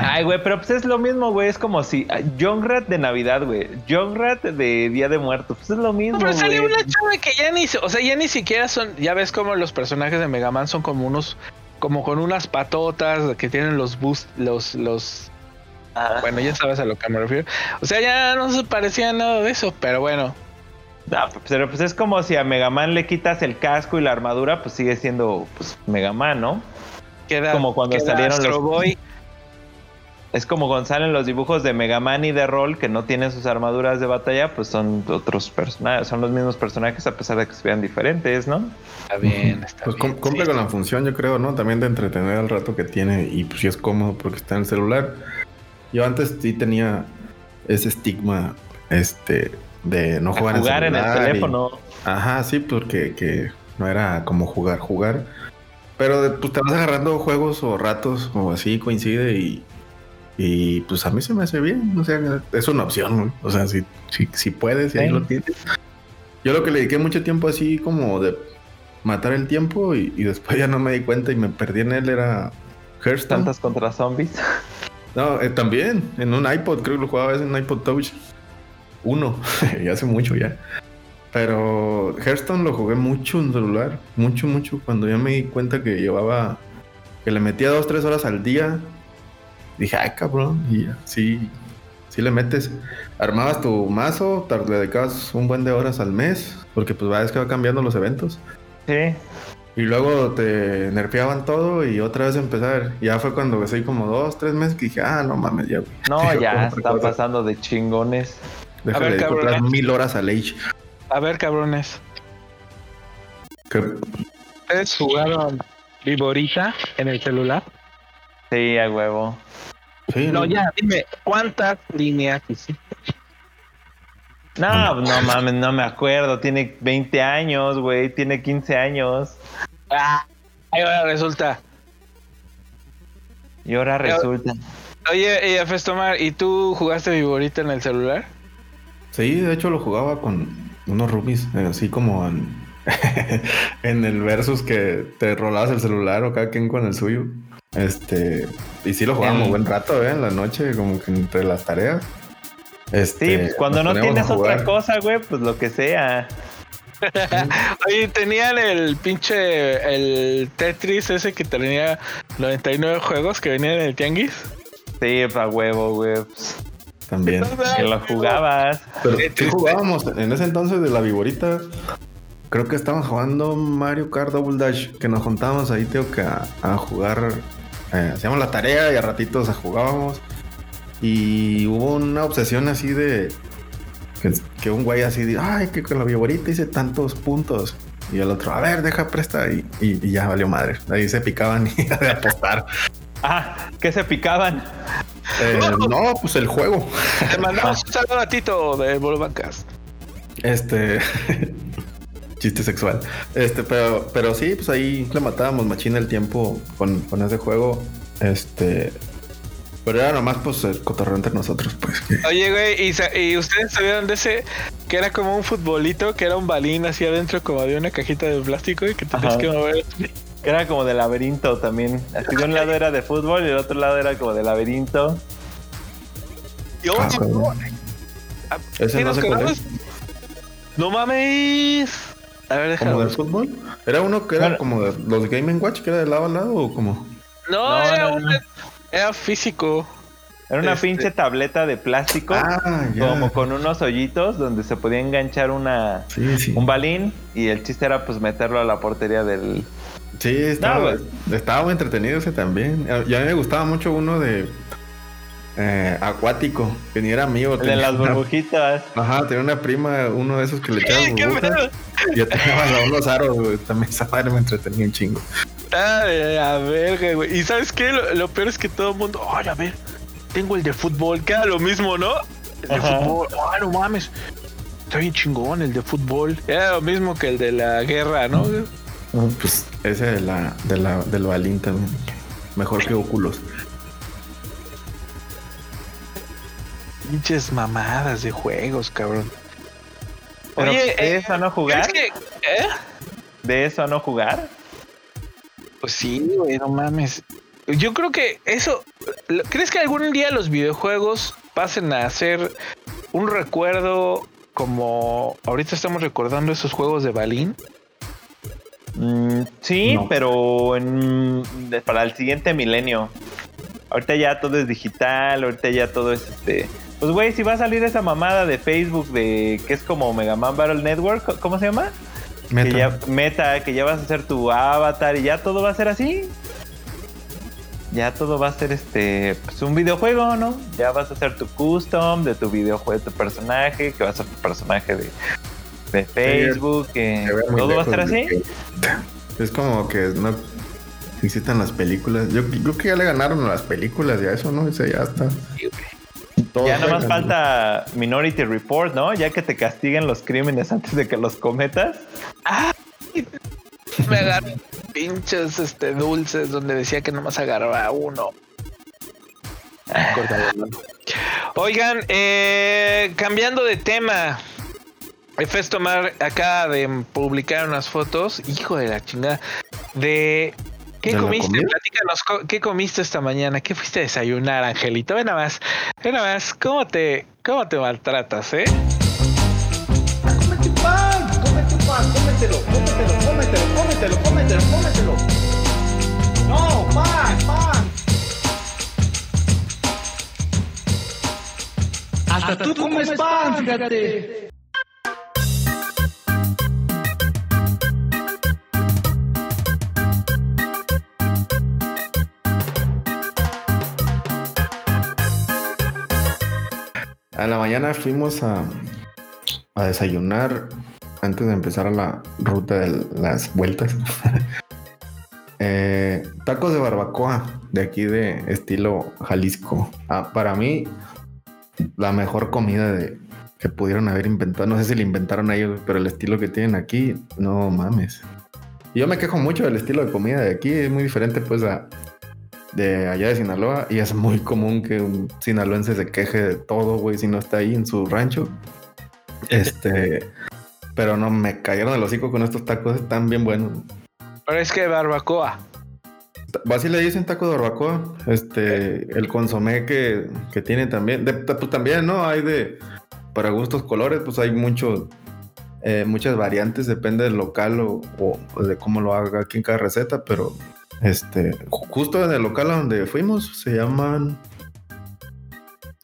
Ay, güey, pero pues es lo mismo, güey. Es como si ah, John Rat de Navidad, güey. John Rat de Día de Muertos. Pues es lo mismo. pero sale una chava que ya ni, o sea, ya ni siquiera son. Ya ves como los personajes de Mega Man son como unos, como con unas patotas que tienen los boost, los, los. Ah. Bueno, ya sabes a lo que me refiero. O sea, ya no se parecía nada de eso, pero bueno. No, pero pues es como si a Mega Man le quitas el casco y la armadura, pues sigue siendo pues, Mega Man, ¿no? Queda, como cuando salieron los Boy. Es como cuando salen los dibujos de Mega Man y de Roll que no tienen sus armaduras de batalla, pues son otros personajes, son los mismos personajes a pesar de que se vean diferentes, ¿no? Está bien, está pues bien. cumple con la función, yo creo, ¿no? También de entretener al rato que tiene y pues sí es cómodo porque está en el celular. Yo antes sí tenía ese estigma, este, de no jugar, jugar en, el teléfono. ajá, sí, porque que no era como jugar, jugar. Pero pues te vas agarrando juegos o ratos o así coincide y, y pues a mí se me hace bien. O sea, es una opción, O sea, si, si, si puedes, y ahí lo tienes. Yo lo que le dediqué mucho tiempo así como de matar el tiempo y, después ya no me di cuenta y me perdí en él era Hearthstone. ¿Tantas contra zombies? No, eh, también en un iPod, creo que lo jugaba en un iPod Touch uno, y hace mucho ya. Pero Hearthstone lo jugué mucho en celular, mucho, mucho. Cuando ya me di cuenta que llevaba, que le metía dos, tres horas al día, dije, ay cabrón, y ya, sí, sí le metes. Armabas tu mazo, te dedicabas un buen de horas al mes, porque pues vez que va cambiando los eventos. Sí. Y luego te nerfeaban todo y otra vez empezar. Ya fue cuando besé como dos, tres meses que dije, ah, no mames, ya, No, ya están pasando de chingones a ver, cabrones. mil horas al Age. A ver, cabrones. ¿Ustedes jugaron Viborita en el celular? Sí, a huevo. Sí, no, ya, dime, ¿cuántas líneas hiciste? No, no mames, no me acuerdo. Tiene 20 años, güey. Tiene 15 años. Ah, ahí ahora resulta. Y ahora resulta. Oye, eh, Festomar, ¿y tú jugaste Viborita en el celular? Sí, de hecho lo jugaba con unos roomies, eh, así como en, en, el versus que te rolabas el celular o cada quien con el suyo. Este, y sí lo jugábamos buen rato, ¿eh? En la noche, como que entre las tareas. Este, sí, pues cuando no tienes otra cosa, güey, pues lo que sea. Oye, tenían el pinche el Tetris ese que tenía 99 juegos que venían en el Tianguis. Sí, para huevo, güey. También. Que lo jugabas. Pero ¿qué jugábamos? En ese entonces de la viborita. Creo que estaban jugando Mario Kart Double Dash. Que nos juntábamos ahí, tengo que a, jugar. Eh, hacíamos la tarea y a ratitos jugábamos. Y hubo una obsesión así de. Que, un güey así de. Ay, que con la viborita hice tantos puntos. Y el otro, a ver, deja presta y, y, ya valió madre. Ahí se picaban y de apostar. Ah, ¿qué se picaban? Eh, no, pues el juego. Te mandamos un saludo a Tito de Bancas. Este chiste sexual. Este, pero, pero sí, pues ahí le matábamos machina el tiempo con, con ese juego. Este, pero era nomás pues el cotorreo entre nosotros, pues. Oye, güey, ¿y, ustedes sabían de ese que era como un futbolito, que era un balín así adentro como de una cajita de plástico y que tenías que mover? Que era como de laberinto también. Así de un lado era de fútbol y el otro lado era como de laberinto. Ah, ah, ¿Ese no, no mames. A ver, déjame. ¿Como de fútbol? ¿Era uno que era como de los Game Watch, que era de lado a lado o como? No, era un era físico. Era una este, pinche tableta de plástico, ah, como con unos hoyitos donde se podía enganchar una un balín y el chiste era pues meterlo a la portería del. Sí, estaba, estaba muy entretenido ese también. Ya a mí me gustaba mucho uno de eh, acuático, que ni era mío. de las burbujitas. Ajá, tenía una prima, uno de esos que le echaba burbujas. y yo tenía unos aros, güey. También esa madre me entretenía un chingo. Ay, a ver, güey. Y sabes qué? Lo, peor es que todo el mundo, ay, a ver, tengo el de fútbol, queda lo mismo, ¿no? El de fútbol, ay, no mames. Está bien chingón el de fútbol. Era lo mismo que el de la guerra, ¿no? Pues ese de la, de la, del balín también. Mejor que óculos. Pinches mamadas de juegos, cabrón. Oye, ¿de eh, eso no jugar? ¿eh? ¿De eso no jugar? Pues sí, güey, no mames. Yo creo que eso. ¿Crees que algún día los videojuegos pasen a ser un recuerdo como ahorita estamos recordando esos juegos de Balín? Mm, sí, pero en, para el siguiente milenio. Ahorita ya todo es digital, ahorita ya todo es este. Pues güey, si va a salir esa mamada de Facebook de que es como Mega Man Battle Network, ¿cómo se llama? Meta. Que ya, meta, que ya vas a hacer tu avatar y ya todo va a ser así. Ya todo va a ser este pues un videojuego, ¿no? Ya vas a hacer tu custom de tu videojuego, tu personaje, que va a ser tu personaje de, de Facebook, que todo va a ser así. Es como que no existen las películas. Yo creo que ya le ganaron a las películas y a eso, ¿no? Ese ya está ya nada más falta Minority Report, ¿no? Ya que te castiguen los crímenes antes de que los cometas. me agarré pinches este, dulces donde decía que nomás agarraba uno. Oigan, eh, cambiando de tema. Festomar acaba de publicar unas fotos, hijo de la chingada, de ¿Qué comiste? Platícanos, ¿qué comiste esta mañana? ¿Qué fuiste a desayunar, Angelito? Ven nada más, ven nada más, ¿cómo te, cómo te maltratas, eh? Cómete pan, cómete pan, cómetelo, cómetelo, cómetelo, cómetelo, cómetelo, cómetelo. No, pan, pan. Hasta tú comes pan, fíjate. A la mañana fuimos a, desayunar antes de empezar la ruta de las vueltas. Eh, tacos de barbacoa de aquí de estilo Jalisco. Ah, para mí, la mejor comida de, que pudieron haber inventado. No sé si la inventaron ellos, pero el estilo que tienen aquí, no mames. Yo me quejo mucho del estilo de comida de aquí, es muy diferente pues a, de allá de Sinaloa y es muy común que un sinaloense se queje de todo, güey, si no está ahí en su rancho. Este, pero no me cayeron el hocico con estos tacos, están bien buenos. Pero es que barbacoa. Así le dicen taco de barbacoa. Este, el consomé que, que tiene también. De, pues también, ¿no? Hay de. Para gustos colores, pues hay mucho, eh, muchas variantes, depende del local o, o, de cómo lo haga aquí en cada receta, pero este, justo en el local donde fuimos, se llaman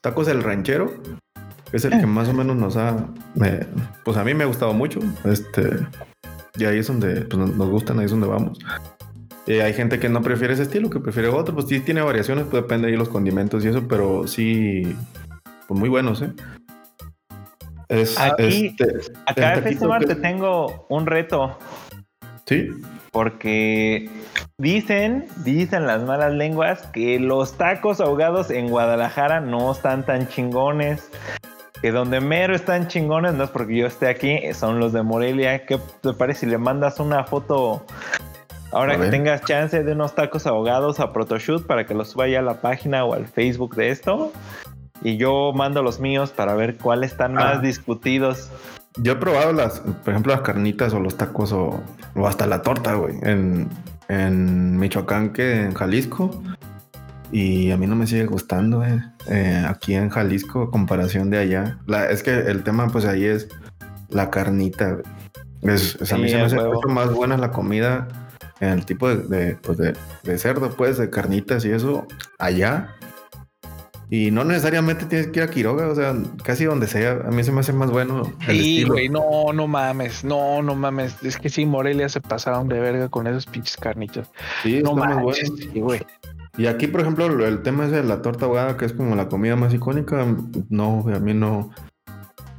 Tacos del Ranchero. es el que más o menos nos ha. pues a mí me ha gustado mucho. Este. Y ahí es donde pues, nos gustan, ahí es donde vamos. Y hay gente que no prefiere ese estilo, que prefiere otro. Pues sí tiene variaciones, pues depende de los condimentos y eso, pero sí. Pues muy buenos, ¿eh? Es, Aquí, este, acá en te tengo un reto. Sí. Porque dicen, dicen las malas lenguas que los tacos ahogados en Guadalajara no están tan chingones. Que donde mero están chingones, no es porque yo esté aquí, son los de Morelia. ¿Qué te parece si le mandas una foto ahora A que ver. tengas chance de unos tacos ahogados a Protoshoot para que los suba ya a la página o al Facebook de esto? Y yo mando los míos para ver cuáles están Ah. más discutidos. Yo he probado las, por ejemplo, las carnitas o los tacos o, o hasta la torta, güey, en, en Michoacán que en Jalisco. Y a mí no me sigue gustando, güey. Eh, aquí en Jalisco, comparación de allá. La, es que el tema, pues ahí es la carnita, güey. Es, es- a mí Sí, se me hace mucho más buena la comida en el tipo de, de, pues de, de cerdo, pues, de carnitas y eso, allá. Y no necesariamente tienes que ir a Quiroga, o sea, casi donde sea. A mí se me hace más bueno el Sí, güey, no, no mames, no, no mames. Es que sí, Morelia se pasaron de verga con esos pinches carnitas. Sí, No sí, güey. Y aquí, por ejemplo, lo- el tema es de la torta ahogada, que es como la comida más icónica. No, a mí no.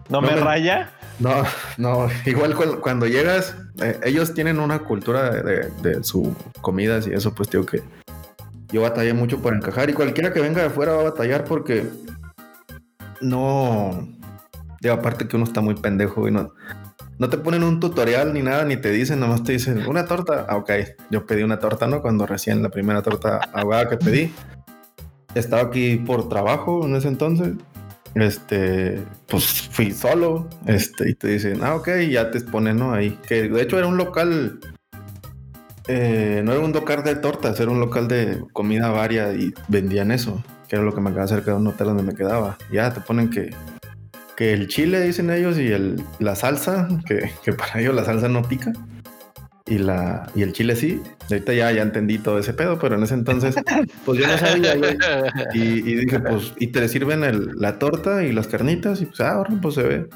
¿No, No me me- raya? No, no. Igual cu- cuando, llegas, eh, ellos tienen una cultura de, de, de su comidas y eso, pues digo que yo batallé mucho por encajar. Y cualquiera que venga de afuera va a batallar porque no. Aparte que uno está muy pendejo y no. No te ponen un tutorial ni nada, ni te dicen, nomás te dicen una torta. Ah, ok, yo pedí una torta, ¿no? Cuando recién la primera torta ahogada que pedí. Estaba aquí por trabajo en ese entonces. Este, pues fui solo. Este, y te dicen, ah, ok, ya te ponen, ¿no? Ahí. Que de hecho era un local. Eh, no era un local de tortas, era un local de comida varia y vendían eso. Que era lo que me quedaba cerca de un hotel donde me quedaba. Ya te ponen que que el chile, dicen ellos, y el, la salsa, que, que para ellos la salsa no pica. Y, la, y el chile sí. Ahorita ya, ya entendí todo ese pedo, pero en ese entonces, pues yo no sabía. Y, y dije, pues, y te sirven el- la torta y las carnitas, y pues, ah, ahora pues se ve.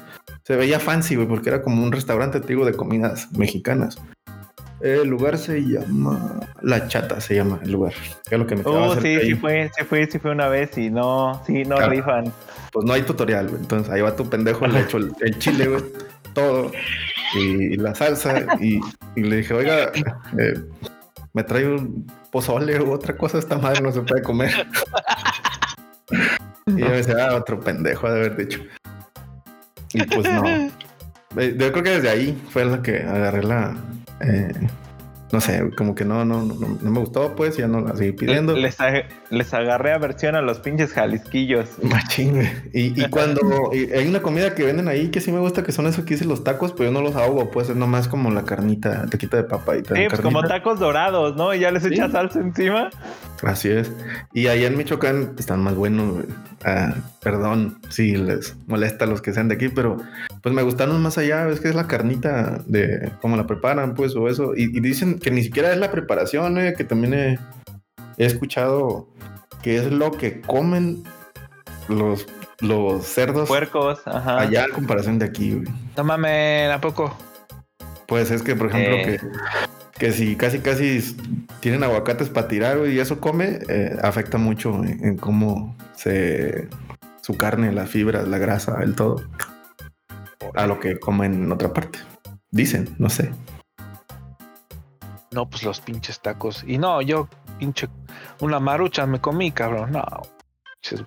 Se veía fancy, güey, porque era como un restaurante, te digo, de comidas mexicanas. El lugar se llama La Chata, se llama el lugar. Que es lo que me Oh, cerca sí, sí fue, sí fue, sí fue una vez y no, sí, no Ah. rifan. pues no hay tutorial, güey. Entonces ahí va tu pendejo, le echo el, el chile, güey, todo, y, la salsa, y, y le dije, oiga, eh, me trae un pozole u otra cosa, esta madre no se puede comer. y yo me decía, ah, otro pendejo de haber dicho. Y pues no. Eh, Yo creo que desde ahí fue la que agarré la. eh, no sé, como que no, no, no, no me gustó, pues ya no la seguí pidiendo. Les, ag- les agarré aversión a los pinches jalisquillos. Machín, güey. Y, y cuando y hay una comida que venden ahí que sí me gusta, que son eso que dicen los tacos, pero yo no los ahogo, pues es nomás como la carnita, taquita de papa y tal. Sí, pues como tacos dorados, ¿no? Y ya les Sí. echas salsa encima. Así es. Y allá en Michoacán están más buenos, güey. Ah, perdón si les molesta a los que sean de aquí, pero pues me gustaron más allá. Es que es la carnita de cómo la preparan, pues, o eso. Y, y dicen que ni siquiera es la preparación, eh, que también he, he escuchado que es lo que comen los, los cerdos Puercos, ajá. allá en comparación de aquí, güey. No mames, ¿a poco? Pues es que, por ejemplo, Eh. que, que si casi casi tienen aguacates para tirar, y eso come, eh, afecta mucho en, en cómo se su carne, la fibra, la grasa, el todo, a lo que comen en otra parte. Dicen, no sé. No, pues los pinches tacos. Y no, yo, pinche, una marucha me comí, cabrón. No, pinches.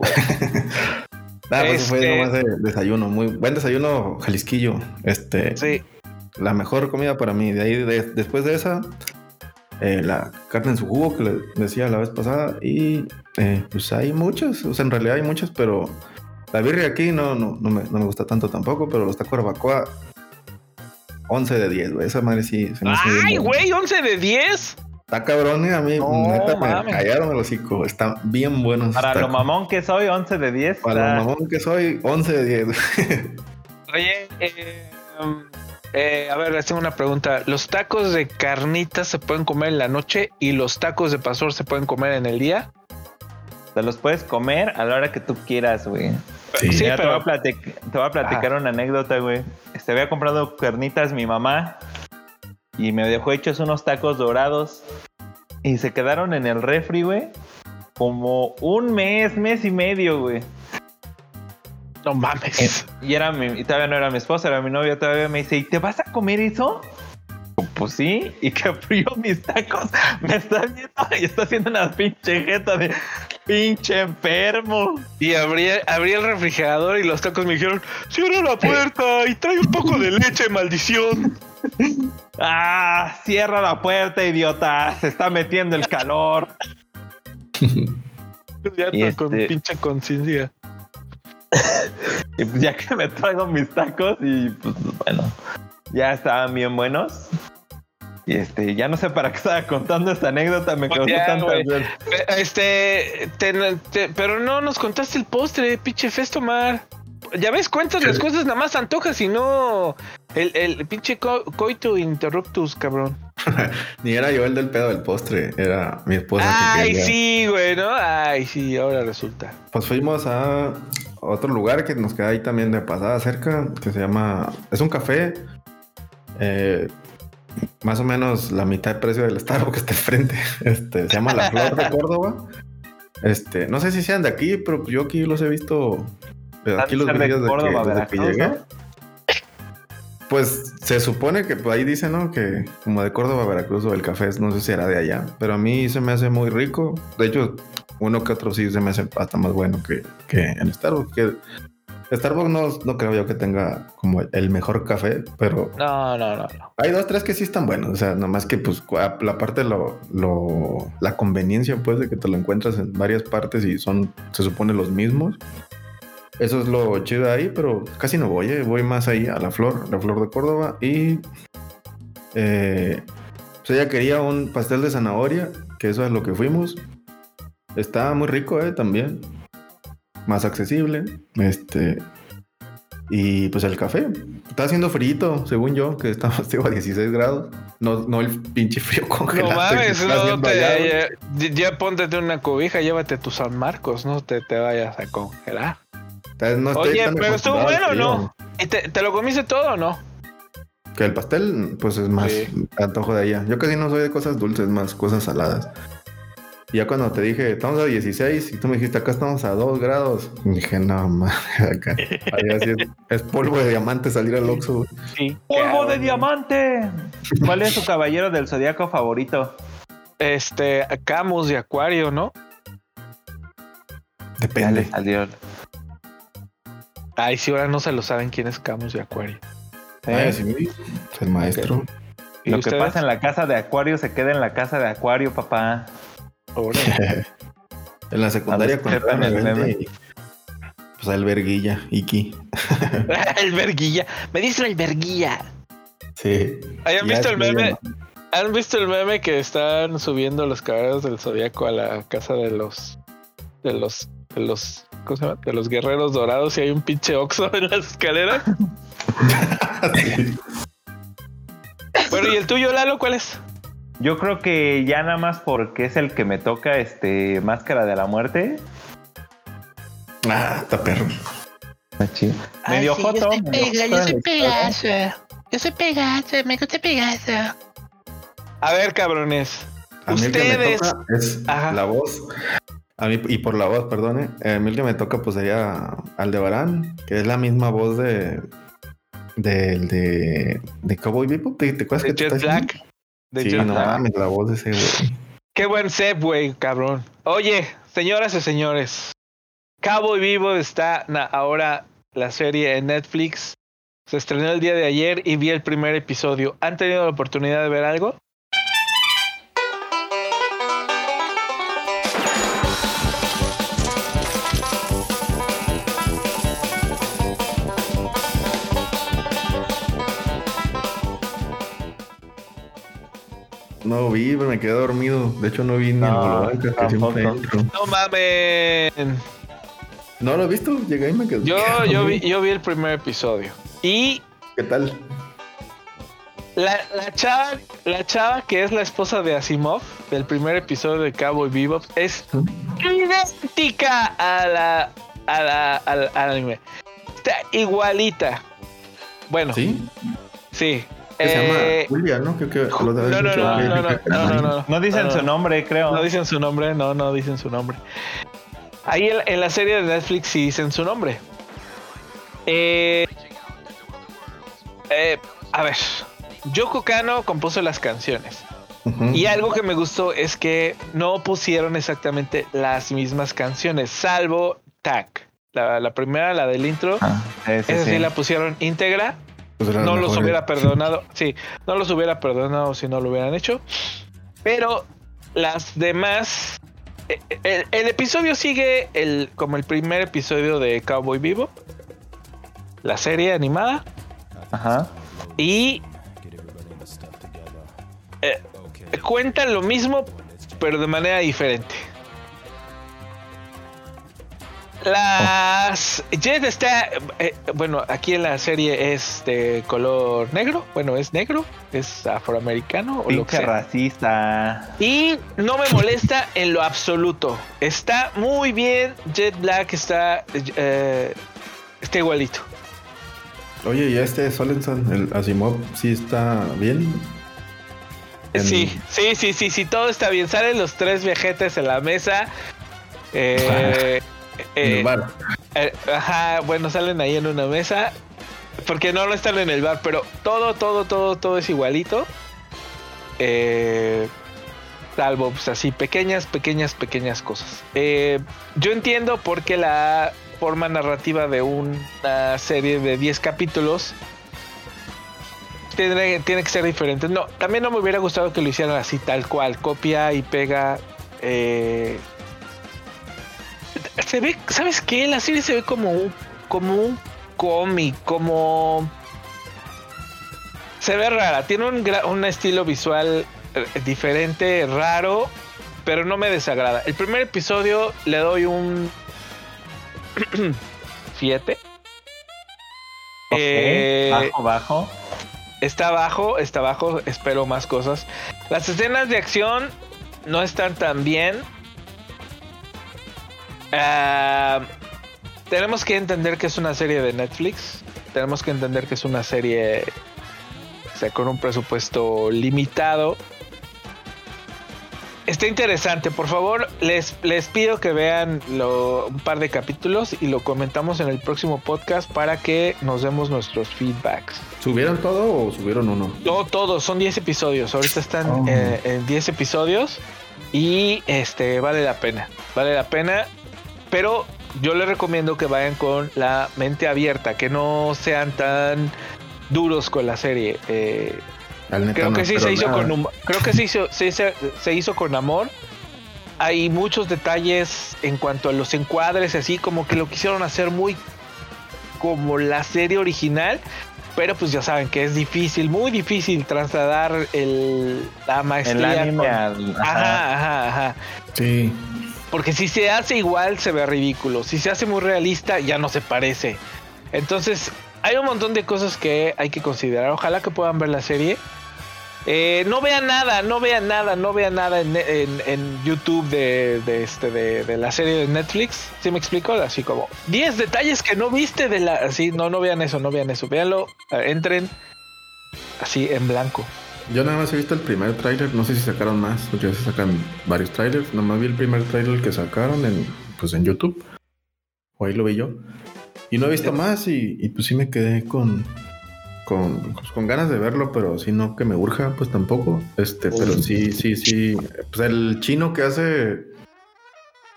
Nada, pues eso Este- fue nomás de desayuno, muy buen desayuno jalisquillo. Este, Sí, la mejor comida para mí. De ahí, de- después de esa, eh, la carne en su jugo que le decía la vez pasada. Y eh, pues hay muchas, o sea, en realidad hay muchas, pero la birria aquí no, no, no, me, no me gusta tanto tampoco, pero los tacos de barbacoa, 11 de 10, güey. Esa madre sí se me ¡Ay, güey! ¿11 de 10? Está cabrón, eh, a mí No, neta me mames. callaron el hocico. Están bien buenos. Para esos lo tacos. mamón que soy, 11 de 10. Para está- lo mamón que soy, 11 de 10. Oye, eh, eh, a ver, les tengo una pregunta. ¿Los tacos de carnitas se pueden comer en la noche y los tacos de pastor se pueden comer en el día? Te los puedes comer a la hora que tú quieras, güey. Sí. Sí, Mira, te, pero- voy a te voy a platicar una anécdota, güey. Este había comprado carnitas mi mamá y me dejó hechos unos tacos dorados y se quedaron en el refri, güey. Como un mes, mes y medio, güey. No mames. Y era mi, y todavía no era mi esposa, era mi novia, todavía me dice, ¿y te vas a comer eso? pues sí, y que frío mis tacos. Me está viendo y está haciendo una pinche jeta de pinche enfermo. Y abrí, abrí el refrigerador y los tacos me dijeron, cierra la puerta y trae un poco de leche, maldición. Ah, cierra la puerta, idiota. Se está metiendo el calor. Ya Y con este- pinche conciencia. Y pues ya que me traigo mis tacos y pues bueno, ya estaban bien buenos. Y este, ya no sé para qué estaba contando esta anécdota, me causó Ya, tanta Este, te- te- pero no nos contaste el postre, pinche Festomar. Ya ves, cuentas las cosas, nada más antojas y no el, el pinche co- coito interruptus, cabrón. Ni era yo el del pedo del postre, era mi esposa. Ay, sí, güey, ¿no? Ay, sí, ahora resulta. Pues fuimos a otro lugar que nos queda ahí también de pasada cerca, que se llama. Es un café. eh, más o menos la mitad de precio del Starbucks que está enfrente. Este, se llama La Flor de Córdoba. Este, no sé si sean de aquí, pero yo aquí los he visto. De Han Aquí los de videos de Córdoba, que, desde que Veracruz, llegué. ¿no? Pues se supone que pues, ahí dice, ¿no? Que como de Córdoba, Veracruz o el café, no sé si era de allá. Pero a mí se me hace muy rico. De hecho, uno que otro sí se me hace hasta más bueno que, que en Starbucks. Que Starbucks no, no creo yo que tenga como el mejor café, pero No, no, no, no. hay dos, tres que sí están buenos. O sea, nomás que pues la parte, lo, lo- la conveniencia pues de que te lo encuentras en varias partes y son, se supone, los mismos. Eso es lo chido de ahí, pero casi no voy, ¿eh? voy más ahí a la flor, la flor de Córdoba y eh, pues ella quería un pastel de zanahoria, que eso es lo que fuimos. Está muy rico, ¿eh? También. Más accesible. Este. Y pues el café. Está haciendo frío, según yo, que estamos digo, a 16 grados. No, no el pinche frío No congelado. que mames, no te, allá, ya, ya póntete una cobija, llévate tu San Marcos, no te, te vayas a congelar. Entonces, no estoy Oye, tan pero estuvo bueno o no? ¿Y te, te lo comiste todo o no? Que el pastel, pues es más Sí. antojo de allá. Yo casi no soy de cosas dulces, más cosas saladas. Ya cuando te dije, estamos a 16 y tú me dijiste, acá estamos a 2 grados. Y dije, no, mames, acá. Allá sí es, es polvo de diamante salir al Oxxo. Sí. ¡Polvo de diamante! ¿Cuál es su caballero del zodiaco favorito? Este, Camus de Acuario, ¿no? Ya le Depende. Ay, si ahora no se lo saben quién es Camus de Acuario. ¿eh? Ay, sí, es el maestro. ¿Y Lo que pasa en la casa de Acuario se queda en la casa de Acuario, papá. En la secundaria cuando el Pues alberguilla, Iki. el verguilla. Me dice el verguilla. Sí. ¿Hayan Ya visto el meme? ¿Han visto el meme que están subiendo los caballeros del zodiaco a la casa de los de los de los ¿cómo se llama? de los guerreros dorados y hay un pinche oxo en las escaleras? bueno, ¿y el tuyo, Lalo, cuál es? Yo creo que ya nada más porque es el que me toca este Máscara de la Muerte. Ah, está perro. Medio joto. medio joto en la historia. Yo soy Pegaso, me gusta Pegaso. A ver, cabrones. A mí el que me Ustedes. toca es Ajá. la voz. A mí, y por la voz, perdone. eh, A mí el que me toca, pues sería Aldebarán, que es la misma voz de. Del de, de Cowboy Bebop. ¿Te, te acuerdas De que te Jet Black. diciendo? De Sí, Jet no Black. mames, la voz de ese güey. Qué buen set, güey, cabrón. Oye, señoras y señores, Cowboy Vivo está na- ahora la serie en Netflix. Se estrenó el día de ayer y vi el primer episodio. ¿Han tenido la oportunidad de ver algo? No vi, pero me quedé dormido. De hecho, no vi ni el No, Bolobanca, que siempre tampoco. entro. No mamen. No lo he visto. Llegué y me quedé. Yo, yo, vi, yo vi el primer episodio. Y ¿Qué tal? la, la chava, la chava que es la esposa de Asimov, del primer episodio de Cowboy Bebop, es idéntica a la, a la, al al anime. Está igualita. Bueno, sí. ¿Sí? Que se Eh, llama Julia, ¿no? Creo que lo no, no, no, no, no, no, no, no. No dicen No, su no. nombre, creo. No dicen su nombre, no, no dicen su nombre. Ahí en, en la serie de Netflix sí dicen su nombre. Eh, eh, a ver, Yoko Kano compuso las canciones. Y algo que me gustó es que no pusieron exactamente las mismas canciones, salvo Tac. La, la primera, la del intro, Ah, esa sí sí. la pusieron íntegra. Pues No lo los hubiera perdonado. Sí, no los hubiera perdonado si no lo hubieran hecho. Pero las demás. eh, El, el episodio sigue el, como el primer episodio de Cowboy Vivo. La serie animada. Ajá. Y eh, cuentan lo mismo, pero de manera diferente. Las Jet está, eh, bueno, aquí en la serie es de color negro, bueno, es negro, es afroamericano o lo que sea. racista. Y no me molesta en lo absoluto. Está muy bien. Jet Black está, eh, está igualito. Oye, y este Solenson, el Asimov, sí está bien. En- Sí, sí, sí, sí, sí, todo está bien. Salen los tres viajetes en la mesa. Eh, En eh, el bar. eh, ajá, bueno, salen ahí en una mesa. Porque no lo están en el bar, pero todo, todo, todo, todo es igualito. Eh, salvo, pues así, pequeñas, pequeñas, pequeñas cosas. Eh, yo entiendo por qué la forma narrativa de una serie de 10 capítulos tiene, tiene que ser diferente. No, también no me hubiera gustado que lo hicieran así, tal cual, copia y pega. eh, se ve, ¿sabes qué? La serie se ve como un, como un cómic, como... Se ve rara, tiene un, un estilo visual eh, diferente, raro, pero no me desagrada. El primer episodio le doy un 7. Ok, Eh, bajo, bajo. Está bajo, está bajo, espero más cosas. Las escenas de acción no están tan bien. Ah, tenemos que entender que es una serie de Netflix. Tenemos que entender que es una serie o sea, con un presupuesto limitado. Está interesante. Por favor, les, les pido que vean lo- un par de capítulos y lo comentamos en el próximo podcast para que nos demos nuestros feedbacks. ¿Subieron todo o subieron uno? No, todos, son 10 episodios. Ahorita están Oh. eh, en 10 episodios y este vale la pena. Vale la pena, pero yo les recomiendo que vayan con la mente abierta, que no sean tan duros con la serie. Eh, creo no que sí se hizo nada. con hum- creo que sí se, se hizo con amor. Hay muchos detalles en cuanto a los encuadres, así como que lo quisieron hacer muy como la serie original, pero pues ya saben que es difícil, muy difícil trasladar el, la El maestría. anime con- al. ajá. Ajá, ajá, ajá. Sí. Porque si se hace igual se ve ridículo. Si se hace muy realista ya no se parece. Entonces hay un montón de cosas que hay que considerar. Ojalá que puedan ver la serie. Eh, no vean nada, no vean nada, no vean nada en, YouTube de, este, de la serie de Netflix. ¿Sí me explico? Así como 10 detalles que no viste de la... Así, no, no vean eso, no vean eso. Véanlo, eh, entren así en blanco. Yo nada más he visto el primer tráiler, no sé si sacaron más, porque ya se sacan varios trailers. Nomás vi el primer tráiler que sacaron en, pues en YouTube. O ahí lo vi yo. Y no he visto más y, y pues sí me quedé con, con, pues, con ganas de verlo, pero si no que me urja, pues tampoco. Este, pero sí, sí, sí. Pues el chino que hace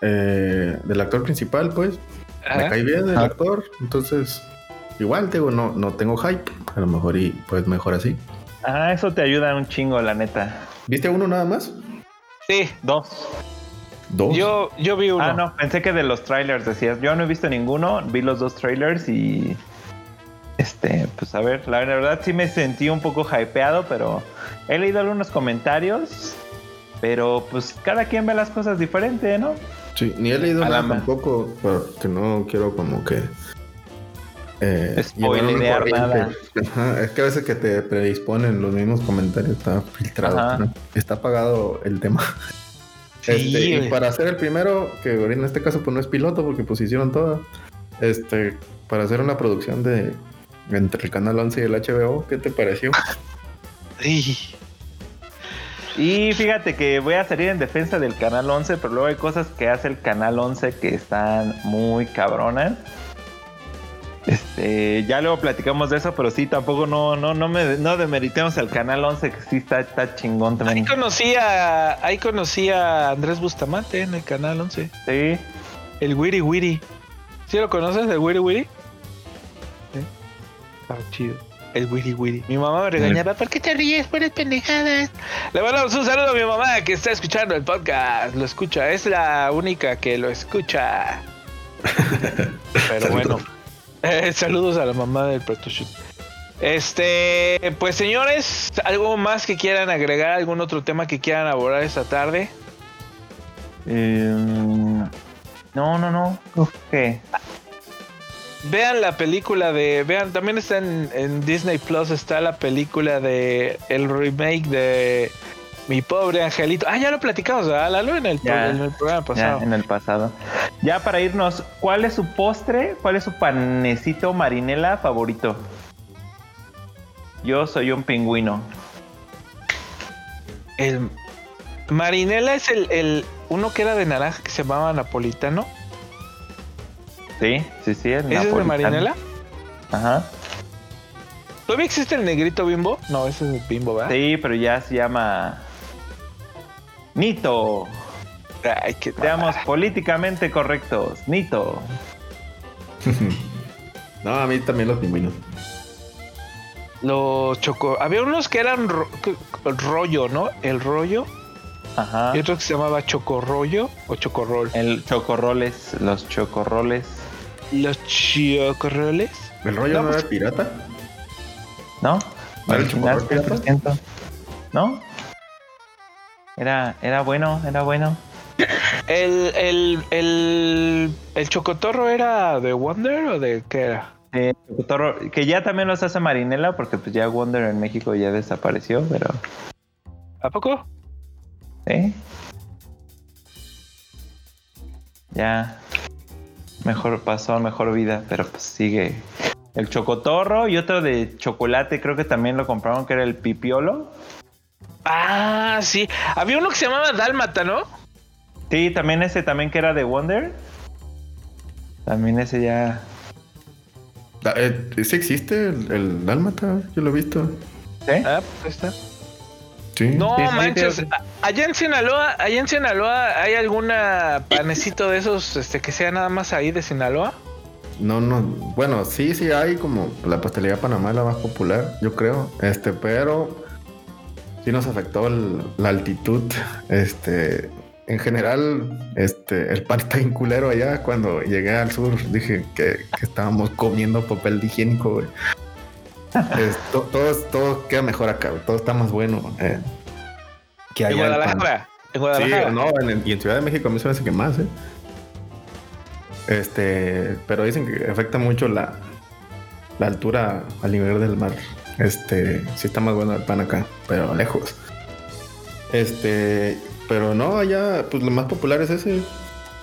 eh, del actor principal, pues, me cae bien el actor. Entonces, igual, digo, no, no tengo hype. A lo mejor y pues mejor así. Ah, eso te ayuda un chingo, la neta. ¿Viste uno nada más? Sí, Dos. Dos. yo, yo vi uno. Ah, no, pensé que de los trailers decías. Yo no he visto ninguno, vi los dos trailers y. Este, pues a ver, la verdad sí me sentí un poco hypeado, pero he leído algunos comentarios. Pero pues cada quien ve las cosas diferente, ¿no? Sí, ni he leído A nada tampoco, porque no quiero como que. Eh, nada. Ajá, es que a veces que te predisponen los mismos comentarios, está filtrado. Está apagado el tema. Sí, Este, y para hacer el primero, que en este caso pues no es piloto porque pues hicieron todo. Este, para hacer una producción de entre el canal 11 y el HBO, ¿qué te pareció? Sí. Y fíjate que voy a salir en defensa del canal 11, pero luego hay cosas que hace el canal 11 que están muy cabronas. Este, ya luego platicamos de eso, pero sí, tampoco no, no, no me no demeritemos al canal 11, que sí está, está chingón Ahí también. conocí a, ahí conocí a Andrés Bustamante en el canal 11. Sí. El Wiri Wiri. ¿Sí lo conoces, el Wiri Wiri? Sí. Está chido. El Wiri Wiri. Mi mamá me regañaba. ¿Por qué te ríes por las pendejadas? Le mandamos un saludo a mi mamá que está escuchando el podcast. Lo escucha. Es la única que lo escucha. Pero bueno. Eh, saludos a la mamá del Protoshoot. Este, pues señores, ¿algo más que quieran agregar? ¿Algún otro tema que quieran abordar esta tarde? Em, no, no, no. Uf, ¿Qué? Vean la película de. Vean, también está en, en Disney Plus. Está la película de. El remake de. Mi pobre angelito. Ah, ya lo platicamos, ¿verdad, Lalo? En el, Ya. en el programa Ya, pasado. en el pasado. Ya para irnos, ¿cuál es su postre? ¿Cuál es su panecito marinela favorito? Yo soy un pingüino. El. Marinela es el, el. Uno que era de naranja que se llamaba Napolitano. Sí, sí, sí. El ¿Ese es de. Marinela? Ajá. ¿Todavía existe el negrito bimbo? No, ese es el bimbo, ¿verdad? Sí, pero ya se llama. Nito. Ay, qué Seamos políticamente correctos. Nito. No, a mí también los pingüinos. Los choco. Había unos que eran ro- rollo, ¿no? El rollo. Ajá. Y otro que se llamaba chocorrollo o chocorrol. El chocorroles. Los chocorroles. Los chocorroles. ¿El rollo No, no, pues- era pirata? ¿No? ¿Era el chocorrol pirata? 100%. ¿No? Era, era bueno, era bueno. El, el, el, el chocotorro era de Wonder o de qué era? Eh, Chocotorro, que ya también los hace Marinela, porque pues ya Wonder en México ya desapareció, pero. ¿A poco? ¿eh? Ya. Mejor pasó, mejor vida, pero pues sigue. El chocotorro y otro de chocolate, creo que también lo compraron, que era el pipiolo. Ah, sí. Había uno que se llamaba Dálmata, ¿no? Sí, también ese también que era de Wonder. También ese ya. Eh, ¿Ese existe? El, el dálmata, yo lo he visto. ¿Eh? Ah, pues ahí está. Sí. No Sí, sí, manches, a- allá en Sinaloa, allá en Sinaloa, ¿hay alguna panecito de esos este que sea nada más ahí de Sinaloa? No, no. Bueno, sí, sí hay como la pastelería Panamá es la más popular, yo creo. Este, pero sí nos afectó el- la altitud. Este, en general, este, el está bien culero allá. Cuando llegué al sur, dije que, que estábamos comiendo papel higiénico, güey. Es- to- todo, todo queda mejor acá, güey. Todo está más bueno. eh, que En allá. pan. Guadalajara. En Sí, no, en, y en Ciudad de México a mí se me hace que más, ¿eh? Este, pero dicen que afecta mucho la, la altura al nivel del mar. Este, sí está más bueno el pan acá, pero lejos. Este, pero no, allá, pues lo más popular es ese.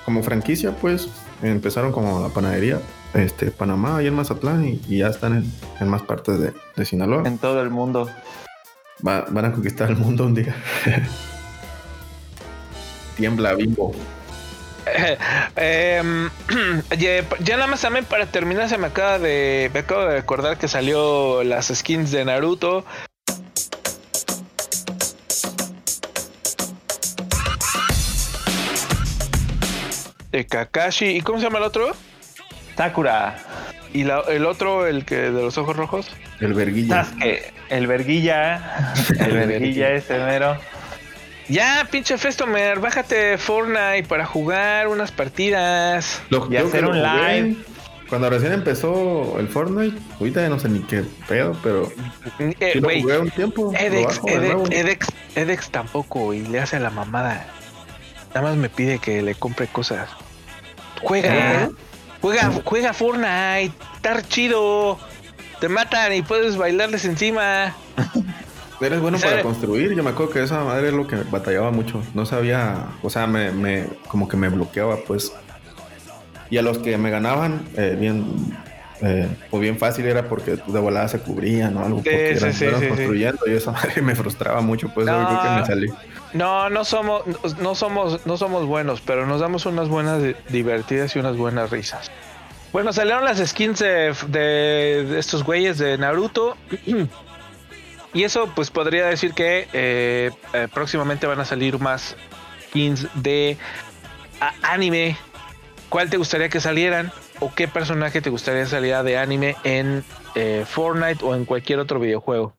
Como franquicia, pues, empezaron como la panadería, este, Panamá, ahí en Mazatlán, y, y ya están en, en más partes de, de Sinaloa. En todo el mundo. Va- van a conquistar el mundo un día. Tiembla bimbo. Em, ya, ya nada más también para terminar se me acaba de me acabo de recordar que salió las skins de Naruto. De Kakashi. ¿Y cómo se llama el otro? Sakura. ¿Y la- el otro, el que de los ojos rojos? El verguilla. Sasuke. El verguilla. El verguilla ese mero. Ya, pinche Festomer, bájate Fortnite para jugar unas partidas. Lo- Y hacer un live. Cuando recién empezó el Fortnite, ahorita ya no sé ni qué pedo, pero Eh, lo jugué un tiempo. Edex, bajo. Edex, Edex, Edex tampoco y le hace la mamada. Nada más me pide que le compre cosas. Juega, ¿Eh? juega, juega Fortnite, está chido. Te matan y puedes bailarles encima. Eres bueno para construir. Yo me acuerdo que esa madre es lo que batallaba mucho. No sabía, o sea, me, me- como que me bloqueaba, pues. Y a los que me ganaban, eh, bien, eh, pues bien fácil era porque de volada se cubrían o algo. Sí, porque sí, eran sí, construyendo y esa madre me frustraba mucho, pues yo creo que No. me salí. No, no somos, no somos, no somos buenos, pero nos damos unas buenas di- divertidas y unas buenas risas. Bueno, salieron las skins de, de- de estos güeyes de Naruto. Y eso, pues podría decir que eh, eh, próximamente van a salir más skins de anime. ¿Cuál te gustaría que salieran? ¿O qué personaje te gustaría que saliera de anime en eh, Fortnite o en cualquier otro videojuego?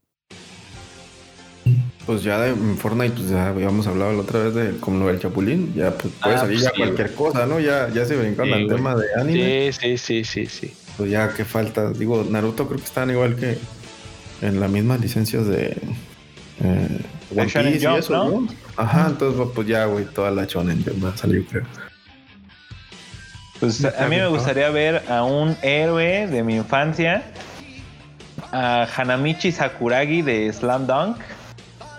Pues ya de en Fortnite, pues ya habíamos hablado la otra vez de como el Chapulín, ya pues puede Ah, salir pues ya sí, cualquier cosa, ¿no? Ya, ya se brincaron Sí, al tema de anime, Sí, sí, sí, sí, sí. pues ya que falta, digo, Naruto creo que están igual que en las mismas licencias de eh, One Piece y Jump, eso, ¿no? ¿no? Ajá, entonces pues ya, güey, toda la Shonen Jump va a salir, creo. Pues a mí me gustaría ver a un héroe de mi infancia, a Hanamichi Sakuragi de Slam Dunk,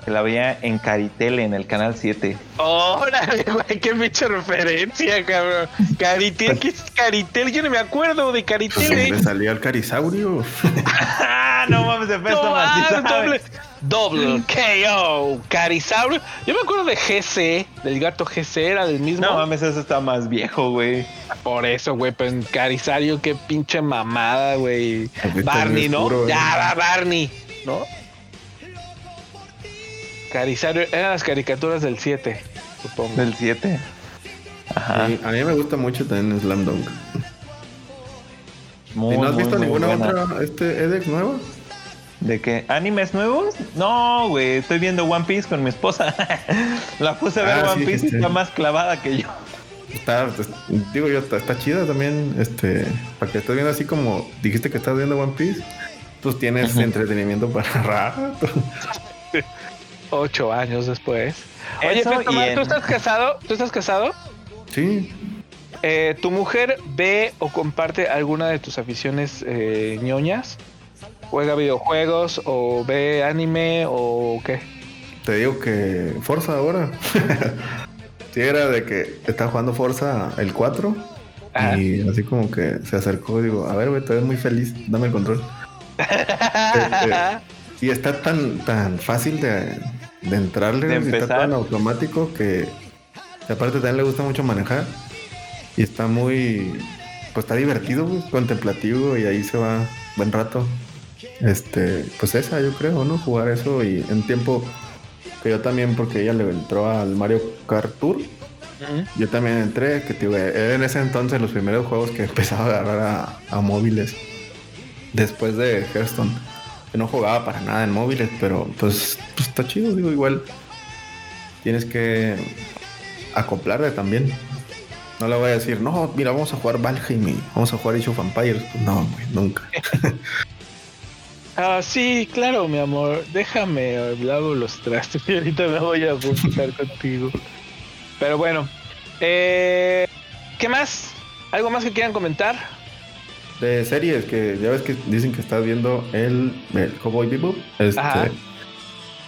que la veía en Caritele en el canal 7. Órale, güey, qué pinche referencia, cabrón. Caritel, ¿qué es Caritel? Yo no me acuerdo de Pues Caritel. donde eh. salía el Carisaurio. ¡Ah! No mames, de peso No, más. ah, sabe. doble, doble KO, Carisaurio. Yo me acuerdo de GC, del gato GC, era del mismo. No mames, eso está más viejo, güey. Por eso, güey, pues en Carisario, qué pinche mamada, güey. Barney, ¿no? puro, ya va Barney, ¿no? Carisario, eran las caricaturas del 7, supongo. Del 7. Ajá. Sí, a mí me gusta mucho también Slam Dunk. Muy, ¿Y no has muy, visto muy ninguna buena. otra este Edex nueva? ¿De qué? ¿Animes nuevos? No, güey. Estoy viendo One Piece con mi esposa. La puse a ver Ah, One sí, Piece sí, y sí. está más clavada que yo. Está, es- digo yo, está, está chida también, este, para que estés viendo así como dijiste que estás viendo One Piece, pues tienes entretenimiento para rato. Ocho años después. Oye, Eso Festo, y Mar, en- ¿tú estás casado? ¿Tú estás casado? Sí, Eh, ¿Tu mujer ve o comparte alguna de tus aficiones eh, ñoñas? ¿Juega videojuegos o ve anime o qué? te digo que Forza ahora. sí, era de que estaba jugando Forza el 4 Ajá. y así como que se acercó y digo, a ver, güey, te ves muy feliz, dame el control. eh, Y está tan, tan fácil de, de entrarle, De y está empezar. tan automático que, que aparte también le gusta mucho manejar. Y está muy, pues está divertido, contemplativo y ahí se va buen rato. Este, pues esa yo creo, ¿no? Jugar eso y en tiempo que yo también, porque ella le entró al Mario Kart Tour. Yo también entré, que tío, era en ese entonces los primeros juegos que empezaba a agarrar a, a móviles. Después de Hearthstone. No jugaba para nada en móviles, pero pues, pues está chido, digo, igual. Tienes que acoplarte también. No le voy a decir, no, mira, vamos a jugar Valheim y vamos a jugar Age of Empires. Pues no, güey, nunca. Ah, sí, claro, mi amor. Déjame lavo los trastes y ahorita me voy a buscar contigo. Pero bueno, eh, ¿qué más? ¿Algo más que quieran comentar? De series que ya ves que dicen que estás viendo el, el Cowboy Bebop. Este, Ajá.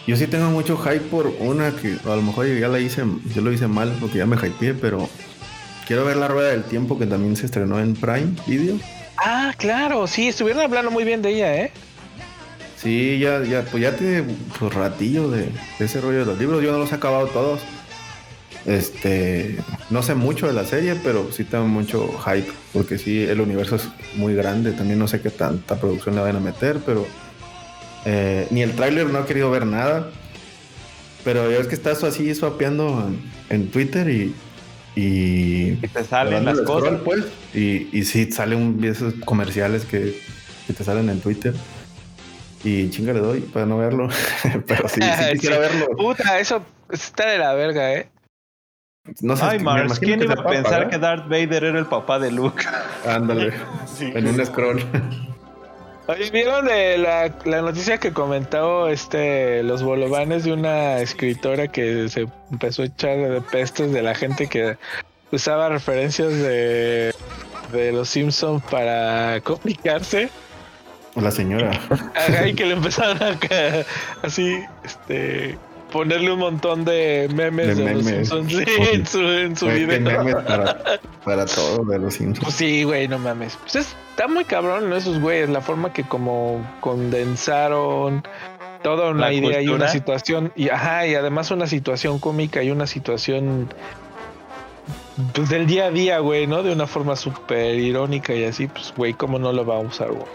yo sí tengo mucho hype por una que a lo mejor ya la hice, yo lo hice mal porque ya me hypeé, pero quiero ver la rueda del tiempo que también se estrenó en Prime Video. Ah, claro, sí, estuvieron hablando muy bien de ella, ¿eh? Sí, ya, ya, pues ya tiene pues ratillo de, de ese rollo de los libros. Yo no los he acabado todos. Este, no sé mucho de la serie, pero sí tengo mucho hype, porque sí, el universo es muy grande. También no sé qué tanta producción le van a meter, pero eh, ni el tráiler no he querido ver nada. Pero ya ves que estás así swapeando en, en Twitter y, y Y te salen las cosas. scroll, pues, y, y sí salen un- esos comerciales que, que te salen en Twitter. Y chinga le doy para no verlo. Pero sí, sí quisiera Sí. verlo. Puta, eso está de la verga, ¿eh? No sé, Ay, Mars, ¿quién que iba a pensar que Darth Vader era el papá de Luke? Ándale, en un scroll. Oye, ¿vieron de la, la noticia que comentó este los bolovanes de una escritora que se empezó a echar de pestes de la gente que usaba referencias de, de los Simpsons para comunicarse? La señora. Ajá, y que le empezaron a así, este, ponerle un montón de memes de, De los. Simpsons sí, en su, en su video. memes para, para todo de los Simpsons. Pues sí, güey, no mames. Pues es- está muy cabrón ¿no? esos güeyes, la forma que como condensaron toda una La idea y una situación, y ajá, y además una situación cómica y una situación pues del día a día, güey, ¿no? De una forma súper irónica y así, pues, güey, ¿cómo no lo va a usar, güey?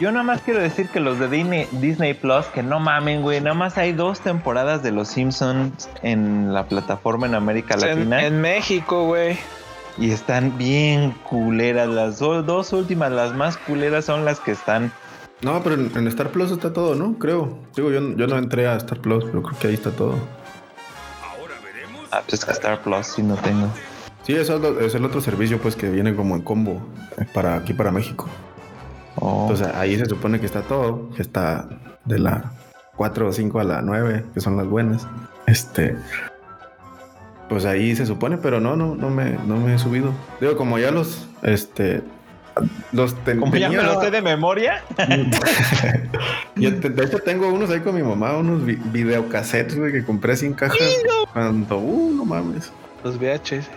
Yo nada más quiero decir que los de Disney, Disney Plus, que no mamen, güey, nada más hay dos temporadas de Los Simpsons en la plataforma en América En, Latina en México, güey. y están bien culeras. Las do- dos últimas, las más culeras son las que están. No, pero en, en Star Plus está todo, ¿no? Creo. Digo, yo, yo no entré a Star Plus, pero creo que ahí está todo. Ah, pues es que Star Plus sí no tengo. Sí, eso es, lo- es el otro servicio, pues, que viene como en combo eh, para aquí, para México. Oh, Entonces ahí se supone que está todo, que está de la 4 o 5 a la 9, que son las buenas. Este, pues ahí se supone, pero no, no, no me, no me he subido. Digo, como ya los, este, los ten- como ya me lo sé de memoria. Yo te- de hecho tengo unos ahí con mi mamá, unos vi- videocassettes, güey, que compré sin cajas. Cuando, uh, no mames. Los VHS.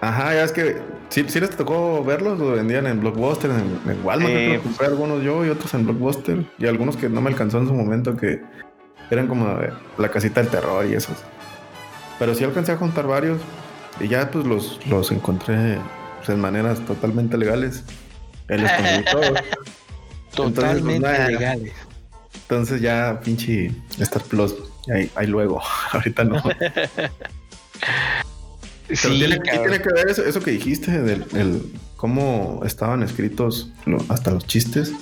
Ajá, ya es que sí, sí les tocó verlos, lo vendían en Blockbuster, en, en Walmart, los pues. compré algunos yo y otros en Blockbuster, y algunos que no me alcanzó en su momento, que eran como de la casita del terror y esos. Pero sí alcancé a juntar varios, y ya pues los, los encontré pues, en maneras totalmente legales. Él todos. Totalmente pues, nada. legales. Entonces ya pinche Star Plus, ahí, ahí luego, ahorita no. Sí, tiene, que ver eso, eso que dijiste del el, cómo estaban escritos lo- hasta los chistes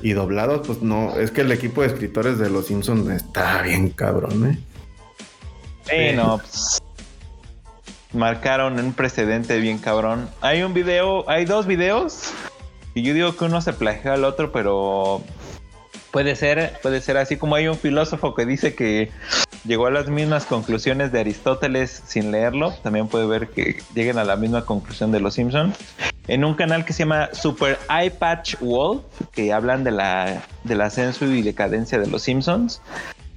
y doblados, pues no, es que el equipo de escritores de Los Simpsons está bien cabrón, ¿eh? Sí, no, pues, marcaron un precedente bien cabrón. Hay un video, hay dos videos y yo digo que uno se plagió al otro, pero puede ser, puede ser así como hay un filósofo que dice que llegó a las mismas conclusiones de Aristóteles sin leerlo, también puede ver que lleguen a la misma conclusión de los Simpsons. En un canal que se llama Super Eye Patch Wolf, que hablan de la del ascenso y decadencia de los Simpsons.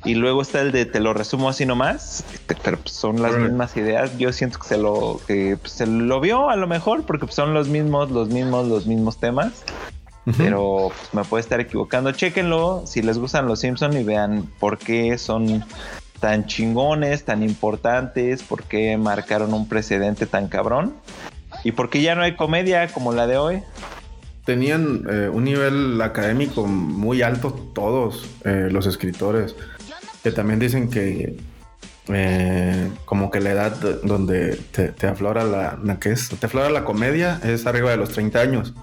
Y luego está el de te lo resumo así nomás, este, pero pues, son las mismas ideas. Yo siento que se lo que pues, se lo vio a lo mejor porque pues, son los mismos, los mismos, los mismos temas. Pero pues, me puede estar equivocando. Chéquenlo si les gustan los Simpsons y vean por qué son tan chingones, tan importantes, por qué marcaron un precedente tan cabrón y por qué ya no hay comedia como la de hoy. Tenían eh, un nivel académico muy alto todos eh, los escritores, que también dicen que eh, como que la edad donde te, te aflora la, la que es, te aflora la comedia es arriba de los 30 años.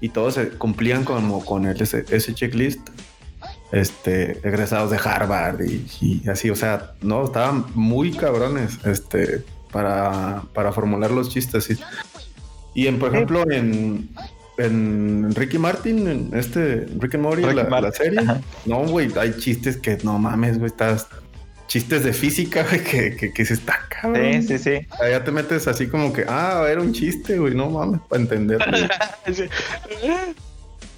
Y todos se cumplían como con el, ese, ese checklist. Este, egresados de Harvard y, y así, o sea, no, estaban muy cabrones, este, para, para formular los chistes. Y, y en, por ejemplo, en, en Ricky Martin, en este Rick and Morty, Ricky la, Martin, la serie, ajá. no, güey, hay chistes que no mames, güey, estás chistes de física, güey, que, que, que se está cabrón. Sí, sí, sí. Allá te metes así como que, ah, era un chiste, güey, no mames, para entenderlo.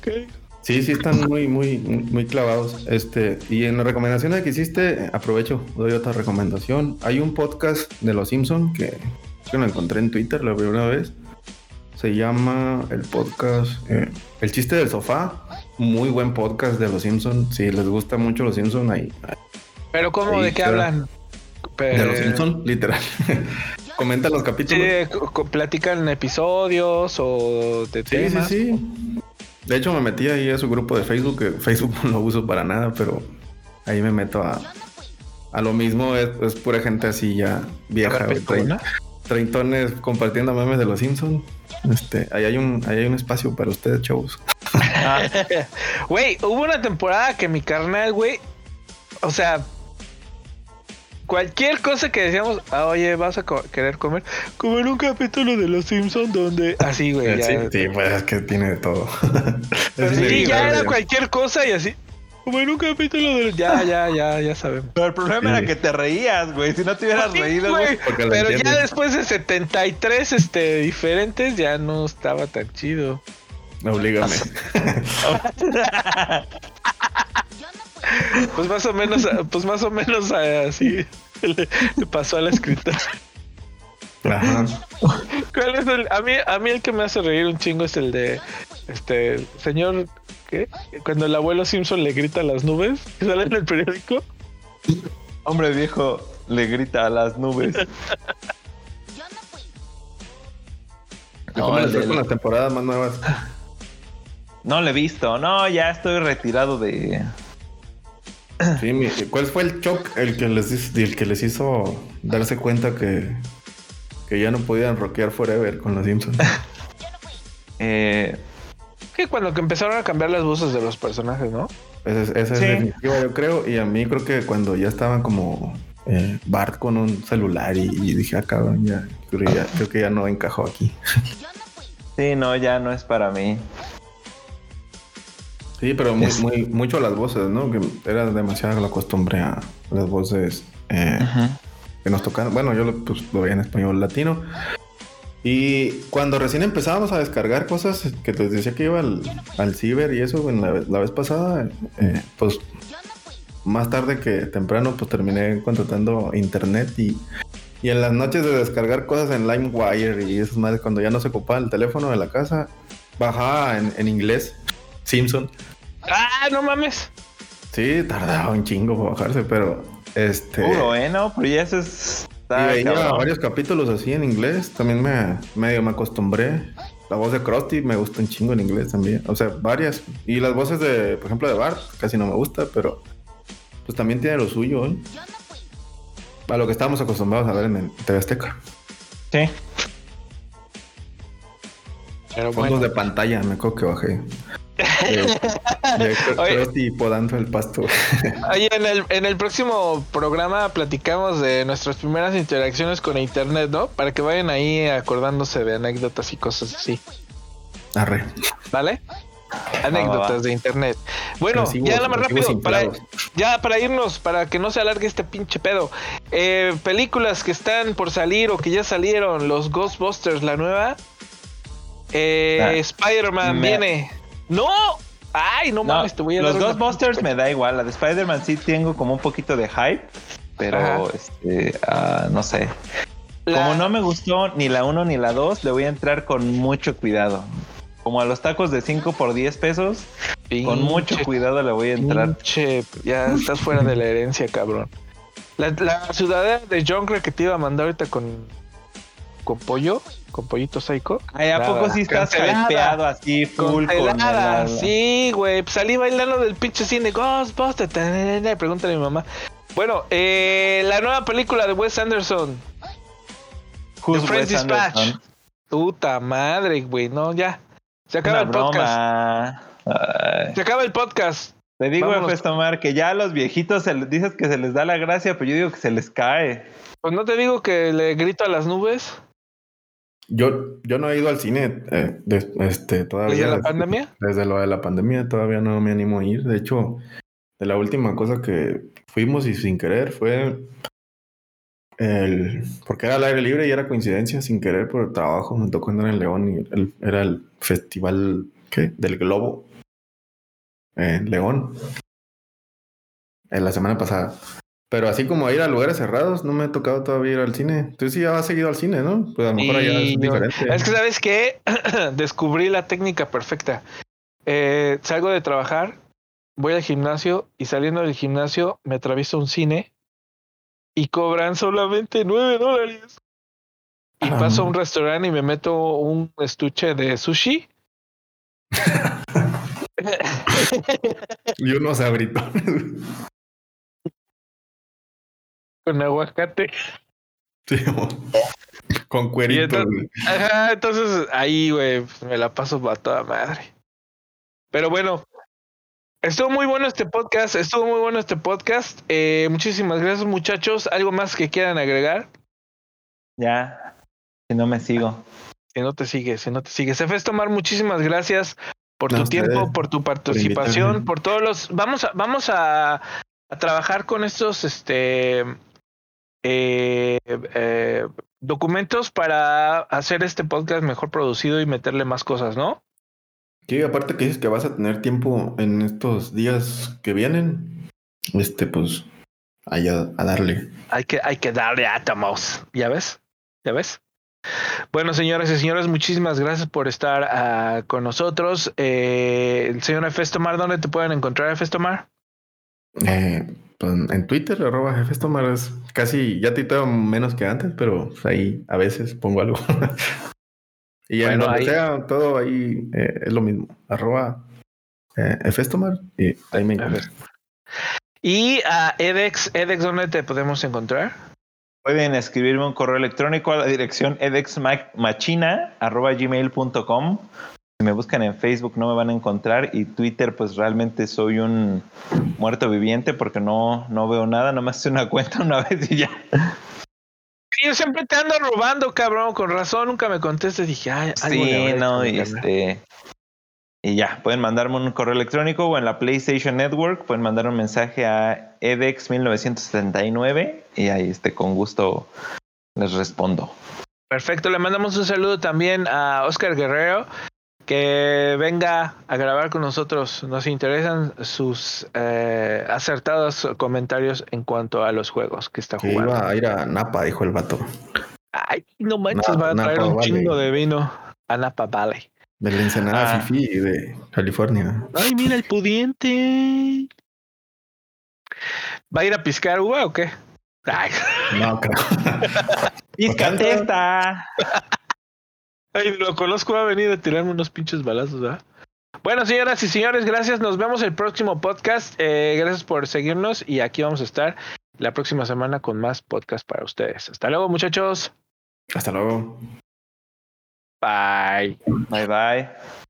Sí. Sí, sí, están muy, muy, muy clavados. Este, y en la recomendación que hiciste, aprovecho, doy otra recomendación. Hay un podcast de Los Simpson que, que lo encontré en Twitter la primera vez. Se llama el podcast eh, El chiste del sofá. Muy buen podcast de Los Simpson. Si les gusta mucho Los Simpson, ahí. Pero ¿cómo? Sí, ¿De qué claro. hablan? De Los Simpson, literal. Comenta los Sí, capítulos. co- co- platican episodios o de Sí, sí, temas. sí. De hecho, me metí ahí a su grupo de Facebook, que Facebook no lo uso para nada, pero ahí me meto a, a lo mismo. Es, es pura gente así ya vieja, trein- treintones compartiendo memes de los Simpsons. Este, ahí hay un, ahí hay un espacio para ustedes, chavos. Ah, Güey, hubo una temporada que mi carnal, güey, o sea, cualquier cosa que decíamos, ah, oye, vas a co- querer comer, comer un capítulo de Los Simpsons donde, así, güey, ya. sí, sí, pues es que tiene de todo. Pero sí, ya era cualquier cosa y así, comer un capítulo de, ya, ya, ya, ya sabemos. pero el problema Sí. era que te reías, güey. Si no te hubieras Sí, reído, güey, Pero ya después de 73 este, diferentes ya no estaba tan chido. Oblígame. Pues más o menos, pues más o menos así le, le pasó a la escritora. Ajá. ¿Cuál es el? A mí, a mí el que me hace reír un chingo es el de este señor ¿qué? Cuando el abuelo Simpson le grita a las nubes, que sale en el periódico. No, ¿Cómo les el fue del- con las temporadas más nuevas? No lo he visto. No, ya estoy retirado de. Sí, mi- ¿cuál fue el shock el que les hizo, el que les hizo darse cuenta que, que ya no podían rockear forever con los Simpsons? eh, Que cuando que empezaron a cambiar las voces de los personajes, ¿no? Esa es, esa es Sí. definitiva, yo creo. Y a mí creo que cuando ya estaban como eh, Bart con un celular y, y dije, ah, cabrón, ya creo, ya creo que ya no encajó aquí. sí, no, ya no es para mí. Sí, pero muy, Es- muy, mucho las voces, ¿no? Que era demasiada la costumbre a las voces eh, que nos tocan. Bueno, yo lo, pues, lo veía en español latino. Y cuando recién empezábamos a descargar cosas que te decía que iba al, al ciber y eso, en la, la vez pasada, eh, pues más tarde que temprano, pues terminé contratando internet y, y en las noches de descargar cosas en LimeWire y esas madres, cuando ya no se ocupaba el teléfono de la casa, bajaba en, en inglés Simpson. ¡Ah, no mames! Sí, tardaba un chingo para bajarse, pero este. Puro, ¿eh? No, pero ya eso es. y veía varios capítulos así en inglés. También me medio me acostumbré. La voz de Krusty me gusta un chingo en inglés también. O sea, varias. Y las voces de, por ejemplo, de Bart, casi no me gusta, pero pues también tiene lo suyo, ¿eh? A lo que estábamos acostumbrados a ver en el TV Azteca. Sí. Pero Fondos bueno. de pantalla, me acuerdo que bajé. Eh. Krusty podando el pasto. Oye, en el, en el próximo programa platicamos de nuestras primeras interacciones con internet, ¿no? Para que vayan ahí acordándose de anécdotas y cosas así, Arre. ¿vale? Anécdotas de internet. Bueno, ya nada más rápido, para, ya para irnos, para que no se alargue este pinche pedo. Eh, películas que están por salir o que ya salieron, los Ghostbusters, la nueva. Eh, Ah, Spider-Man me- viene. ¡No! ¡Ay, no, mames! Te voy a los dar una Ghostbusters pinche- me da igual. La de Spider-Man sí tengo como un poquito de hype. Pero, Ajá. este, ah, no sé. La- Como no me gustó ni la 1 ni la 2, le voy a entrar con mucho cuidado. Como a los tacos de 5 por 10 pesos, con mucho cuidado le voy a entrar. Pinche, ya estás fuera de la herencia, cabrón. La, la ciudadela de Junker que te iba a mandar ahorita con, con pollo, con pollito psycho. Ay, ¿a poco sí estás cancelada. hypeado así, full con Congelada, el- sí, güey. Pues salí bailando del pinche cine Ghostbusters. Pregúntale a mi mamá. Bueno, eh, la nueva película de Wes Anderson. Who's The Wes Dispatch. Puta madre, güey. No, ya. Se acaba Una el podcast. Ay. Se acaba el podcast. Te digo. Efes Tomar, que ya a los viejitos se les, dices que se les da la gracia, pero yo digo que se les cae. Pues no te digo que le grito a las nubes Yo, yo no he ido al cine eh, de- este, todavía. desde la pandemia. Desde lo de la pandemia todavía no me animo a ir. De hecho, de la última cosa que fuimos y sin querer fue el... Porque era al aire libre y era coincidencia, sin querer por el trabajo. Me tocó andar en León y el- era el festival ¿qué? del Globo en León. En la semana pasada. Pero así como ir a lugares cerrados, no me ha tocado todavía ir al cine. Entonces sí, ya has seguido al cine, ¿no? Pues a lo mejor allá es diferente. Es que, ¿sabes qué? Descubrí la técnica perfecta. Eh, salgo de trabajar, voy al gimnasio y saliendo del gimnasio me atravieso un cine y cobran solamente nueve dólares. Y Ah. paso a un restaurante y me meto un estuche de sushi. Y unos abritones. con aguacate. Sí, con cuerito. entonces- güey. Ajá, entonces ahí, güey, me la paso a toda madre. Pero bueno, estuvo muy bueno este podcast, estuvo muy bueno este podcast. Eh, muchísimas gracias, muchachos. ¿Algo más que quieran agregar? Ya, si no me sigo. Si no te sigues, si no te sigues. Efes Tomar, muchísimas gracias por tu ustedes, tiempo, por tu participación, por todos los. Vamos a, vamos a, a trabajar con estos este eh, eh, documentos para hacer este podcast mejor producido y meterle más cosas, ¿no? Sí, aparte que dices que vas a tener tiempo en estos días que vienen. Este, pues, ahí a, a darle. Hay que, hay que darle átomos. ¿Ya ves? ¿Ya ves? Bueno, señoras y señores, muchísimas gracias por estar ah, con nosotros. Eh, el señor Efestomar, ¿dónde te pueden encontrar, Efestomar? Eh, en Twitter, arroba jefes tomar es casi, ya tuiteo menos que antes, pero pues, ahí a veces pongo algo. Y en Bueno, donde ahí- sea, todo ahí eh, es lo mismo. Arroba eh, Efestomar y ahí me encuentro. Y a Edex, Edex, ¿dónde te podemos encontrar? Pueden escribirme un correo electrónico a la dirección edexmachina.gmail.com. Si me buscan en Facebook no me van a encontrar y Twitter pues realmente soy un muerto viviente porque no, no veo nada, nomás hice una cuenta una vez y ya. Yo siempre te ando robando, cabrón. Con razón, nunca me contestes. Dije, ay, Sí, no, y este... Y ya, pueden mandarme un correo electrónico o en la PlayStation Network pueden mandar un mensaje a edex1979 y ahí este, con gusto les respondo. Perfecto, le mandamos un saludo también a Oscar Guerrero, que venga a grabar con nosotros. Nos interesan sus eh, acertados comentarios en cuanto a los juegos que está jugando. iba a ir a Napa, dijo el vato. Ay, no manches, va a traer Napa un chingo de vino a Napa Valley. De la Ensenada Ah. Fifi de California. Ay, mira el pudiente. ¿Va a ir a piscar uva o qué? Ay, No, creo. ¡Píscate esta! Ay, lo conozco, va a venir a tirarme unos pinches balazos, ¿verdad? Bueno, señoras y señores, gracias. Nos vemos el próximo podcast. Eh, gracias por seguirnos y aquí vamos a estar la próxima semana con más podcast para ustedes. Hasta luego, muchachos. Hasta luego. Bye. Bye bye.